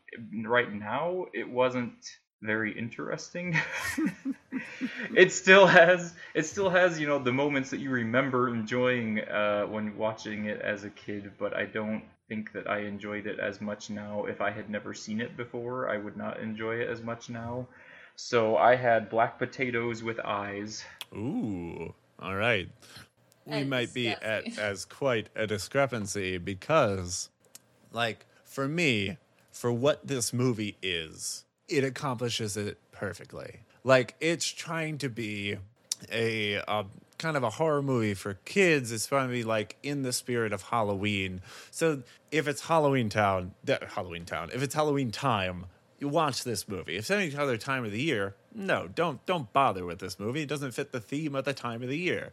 right now, it wasn't very interesting. it still has it still has you know the moments that you remember enjoying uh, when watching it as a kid, but I don't think that I enjoyed it as much now. If I had never seen it before, I would not enjoy it as much now. So I had black potatoes with eyes. Ooh, all right. We That's might be at as quite a discrepancy because, like, for me, for what this movie is, it accomplishes it perfectly. Like, it's trying to be a, a kind of a horror movie for kids. It's trying to be like in the spirit of Halloween. So if it's Halloween Town, that Halloween Town, if it's Halloween time, you watch this movie. If it's any other time of the year, no, don't don't bother with this movie. It doesn't fit the theme of the time of the year.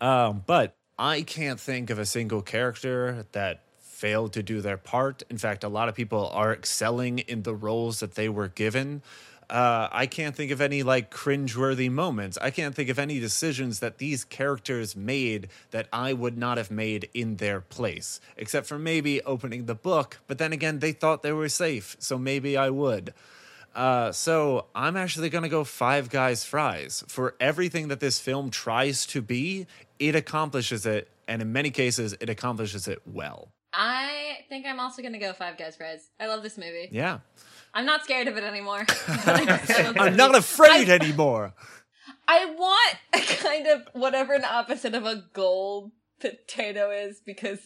Um, but I can't think of a single character that failed to do their part. In fact, a lot of people are excelling in the roles that they were given. Uh, I can't think of any like cringeworthy moments. I can't think of any decisions that these characters made that I would not have made in their place, except for maybe opening the book. But then again, they thought they were safe, so maybe I would. Uh, so I'm actually gonna go Five Guys Fries for everything that this film tries to be. It accomplishes it, and in many cases, it accomplishes it well. I think I'm also gonna go Five Guys Fries. I love this movie. Yeah, I'm not scared of it anymore. I I'm not afraid anymore. I want a kind of whatever an opposite of a gold potato is because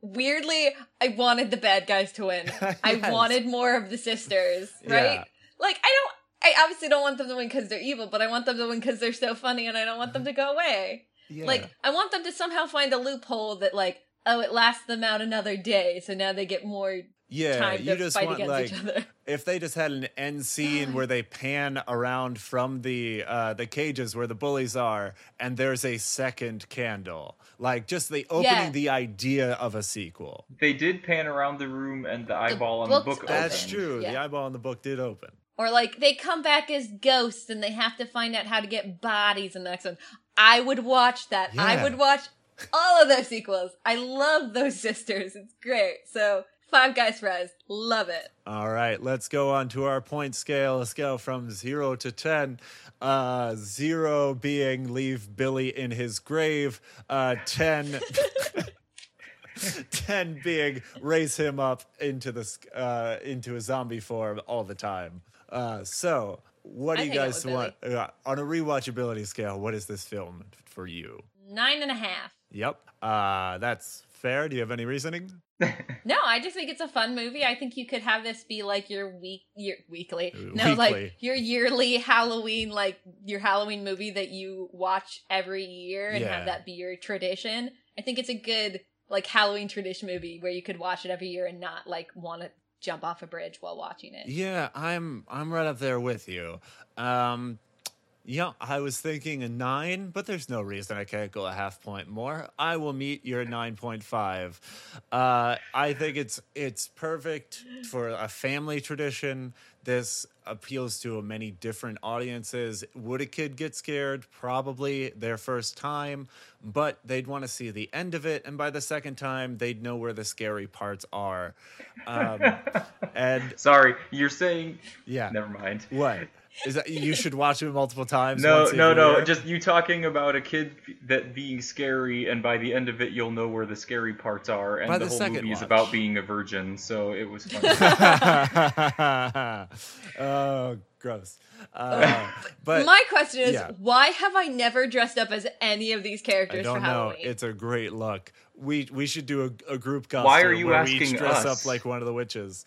weirdly I wanted the bad guys to win. I wanted more of the sisters, right? Yeah. Like I don't I obviously don't want them to win because they're evil, but I want them to win because they're so funny and I don't want them mm-hmm. to go away. Yeah. Like I want them to somehow find a loophole that like oh it lasts them out another day, so now they get more yeah, time you to just fight want against like each other. if they just had an end scene where they pan around from the uh, the cages where the bullies are, and there's a second candle, like just the opening Yeah. the idea of a sequel. They did pan around the room and the eyeball on the book open. That's opened. true. The eyeball in the book did open. Or like they come back as ghosts and they have to find out how to get bodies in the next one. I would watch that. I would watch all of those sequels. I love those sisters. It's great. So Five Guys Fries. Love it. All right, let's go on to our point scale. Let's go from zero to 10. Uh, zero being leave Billy in his grave. Uh, 10. 10 being raise him up into the uh, into a zombie form all the time. Uh, so, what do I you guys want uh, on a rewatchability scale? What is this film for you? Nine and a half. Yep, uh, that's fair. Do you have any reasoning? No, I just think it's a fun movie. I think you could have this be like your week, your weekly, Uh, no, weekly. like your yearly Halloween, like your Halloween movie that you watch every year and Yeah. have that be your tradition. I think it's a good like Halloween tradition movie where you could watch it every year and not like want to jump off a bridge while watching it. Yeah, I'm I'm right up there with you. Um yeah, I was thinking a nine, but there's no reason I can't go a half point more. I will meet your nine point five. Uh, I think it's it's perfect for a family tradition. This appeals to many different audiences. Would a kid get scared? Probably their first time, but they'd want to see the end of it, and by the second time, they'd know where the scary parts are. Um, and Sorry, you're saying. yeah, Never mind. what is that? You should watch it multiple times. No, no, no. year? Just you talking about a kid that being scary, and by the end of it, you'll know where the scary parts are, and By the, the whole second movie is about being a virgin. So it was funny. oh, gross. Uh, but My question is, yeah. why have I never dressed up as any of these characters? I characters don't for know. Halloween? It's a great look. We we should do a, a group costume Why are you where we each dress us? up like one of the witches.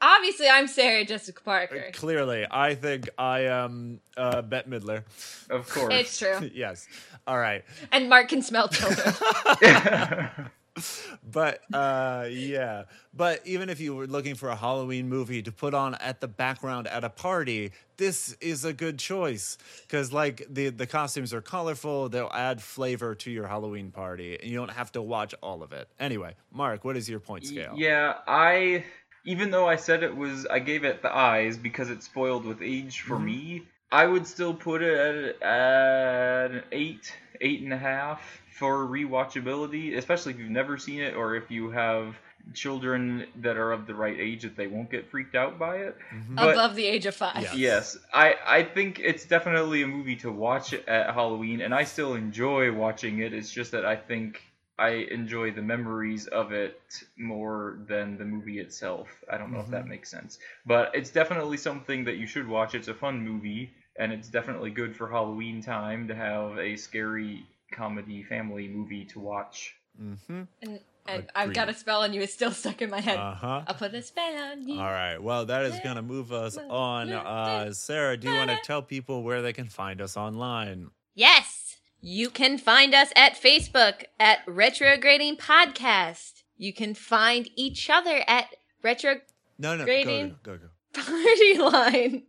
Obviously, I'm Sarah Jessica Parker. Clearly, I think I am uh, Bette Midler. of course. It's true. yes. All right. And Mark can smell children. but uh yeah but even if you were looking for a halloween movie to put on at the background at a party this is a good choice because like the the costumes are colorful they'll add flavor to your halloween party and you don't have to watch all of it anyway mark what is your point scale Yeah, I even though I said it was I gave it the eyes because it's spoiled with age for Mhm. me, I would still put it at, at an eight, eight and a half for rewatchability, especially if you've never seen it or if you have children that are of the right age that they won't get freaked out by it. Mhm. But- above the age of five. Yeah. Yes, I I think it's definitely a movie to watch at Halloween, and I still enjoy watching it. It's just that I think I enjoy the memories of it more than the movie itself. I don't know if that Mhm. makes sense, but it's definitely something that you should watch. It's a fun movie, and it's definitely good for Halloween time to have a scary comedy family movie to watch. mm-hmm. And, and I've got a spell on you. It's still stuck in my head. uh-huh I'll put a spell on you. all right well that is gonna move us on uh sarah do you want to tell people where they can find us online Yes, you can find us at Facebook at Retrograding Podcast. You can find each other at Retro no no go, go go go Party Line.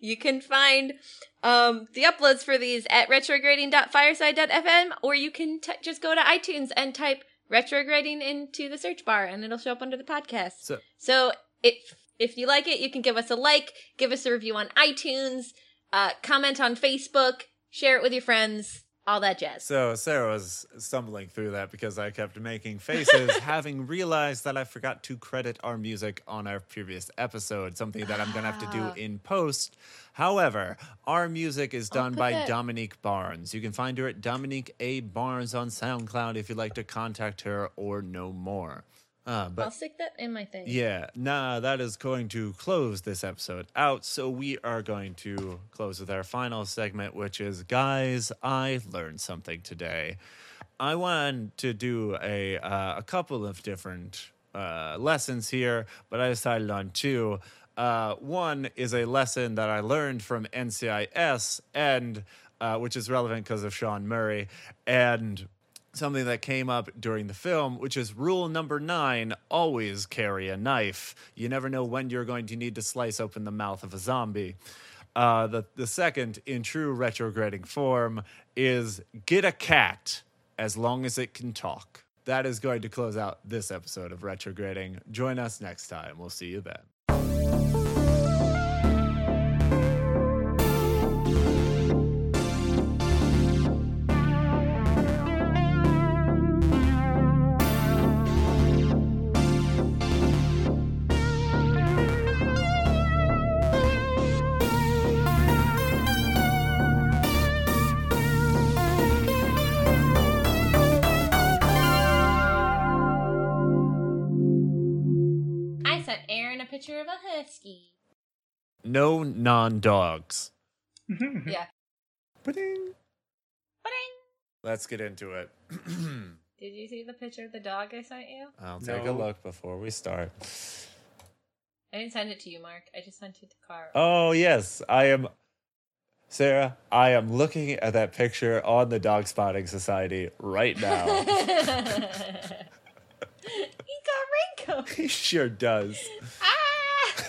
You can find um, the uploads for these at retrograding.fireside.fm, or you can t- just go to iTunes and type retrograding into the search bar, and it'll show up under the podcast. so So if if you like it, you can give us a like, give us a review on iTunes, uh, comment on Facebook, share it with your friends, all that jazz. So Sarah was stumbling through that because I kept making faces, having realized that I forgot to credit our music on our previous episode, something that I'm gonna have to Ah. do in post. However, our music is done by that- Dominique Barnes. You can find her at Dominique A. Barnes on SoundCloud if you'd like to contact her or know more. Uh, I'll stick that in my thing. yeah, nah, that is going to close this episode out. So we are going to close with our final segment, which is Guys, I learned something today. I wanted to do a, uh, a couple of different uh, lessons here, but I decided on two. Uh, one is a lesson that I learned from NCIS, and uh, which is relevant because of Sean Murray, and something that came up during the film, which is rule number nine always carry a knife. You never know when you're going to need to slice open the mouth of a zombie. Uh, the, the second, in true retrograding form, is get a cat as long as it can talk. That is going to close out this episode of Retrograding. Join us next time. We'll see you then. Picture of a husky. No non dogs. Yeah. Ba-ding. Ba-ding. Let's get into it. Did you see the picture of the dog I sent you? I'll take No. a look before we start. I didn't send it to you, Mark. I just sent it to Carl. Oh, yes. I am. Sarah, I am looking at that picture on the Dog Spotting Society right now. he got wrinkles. he sure does. Ah!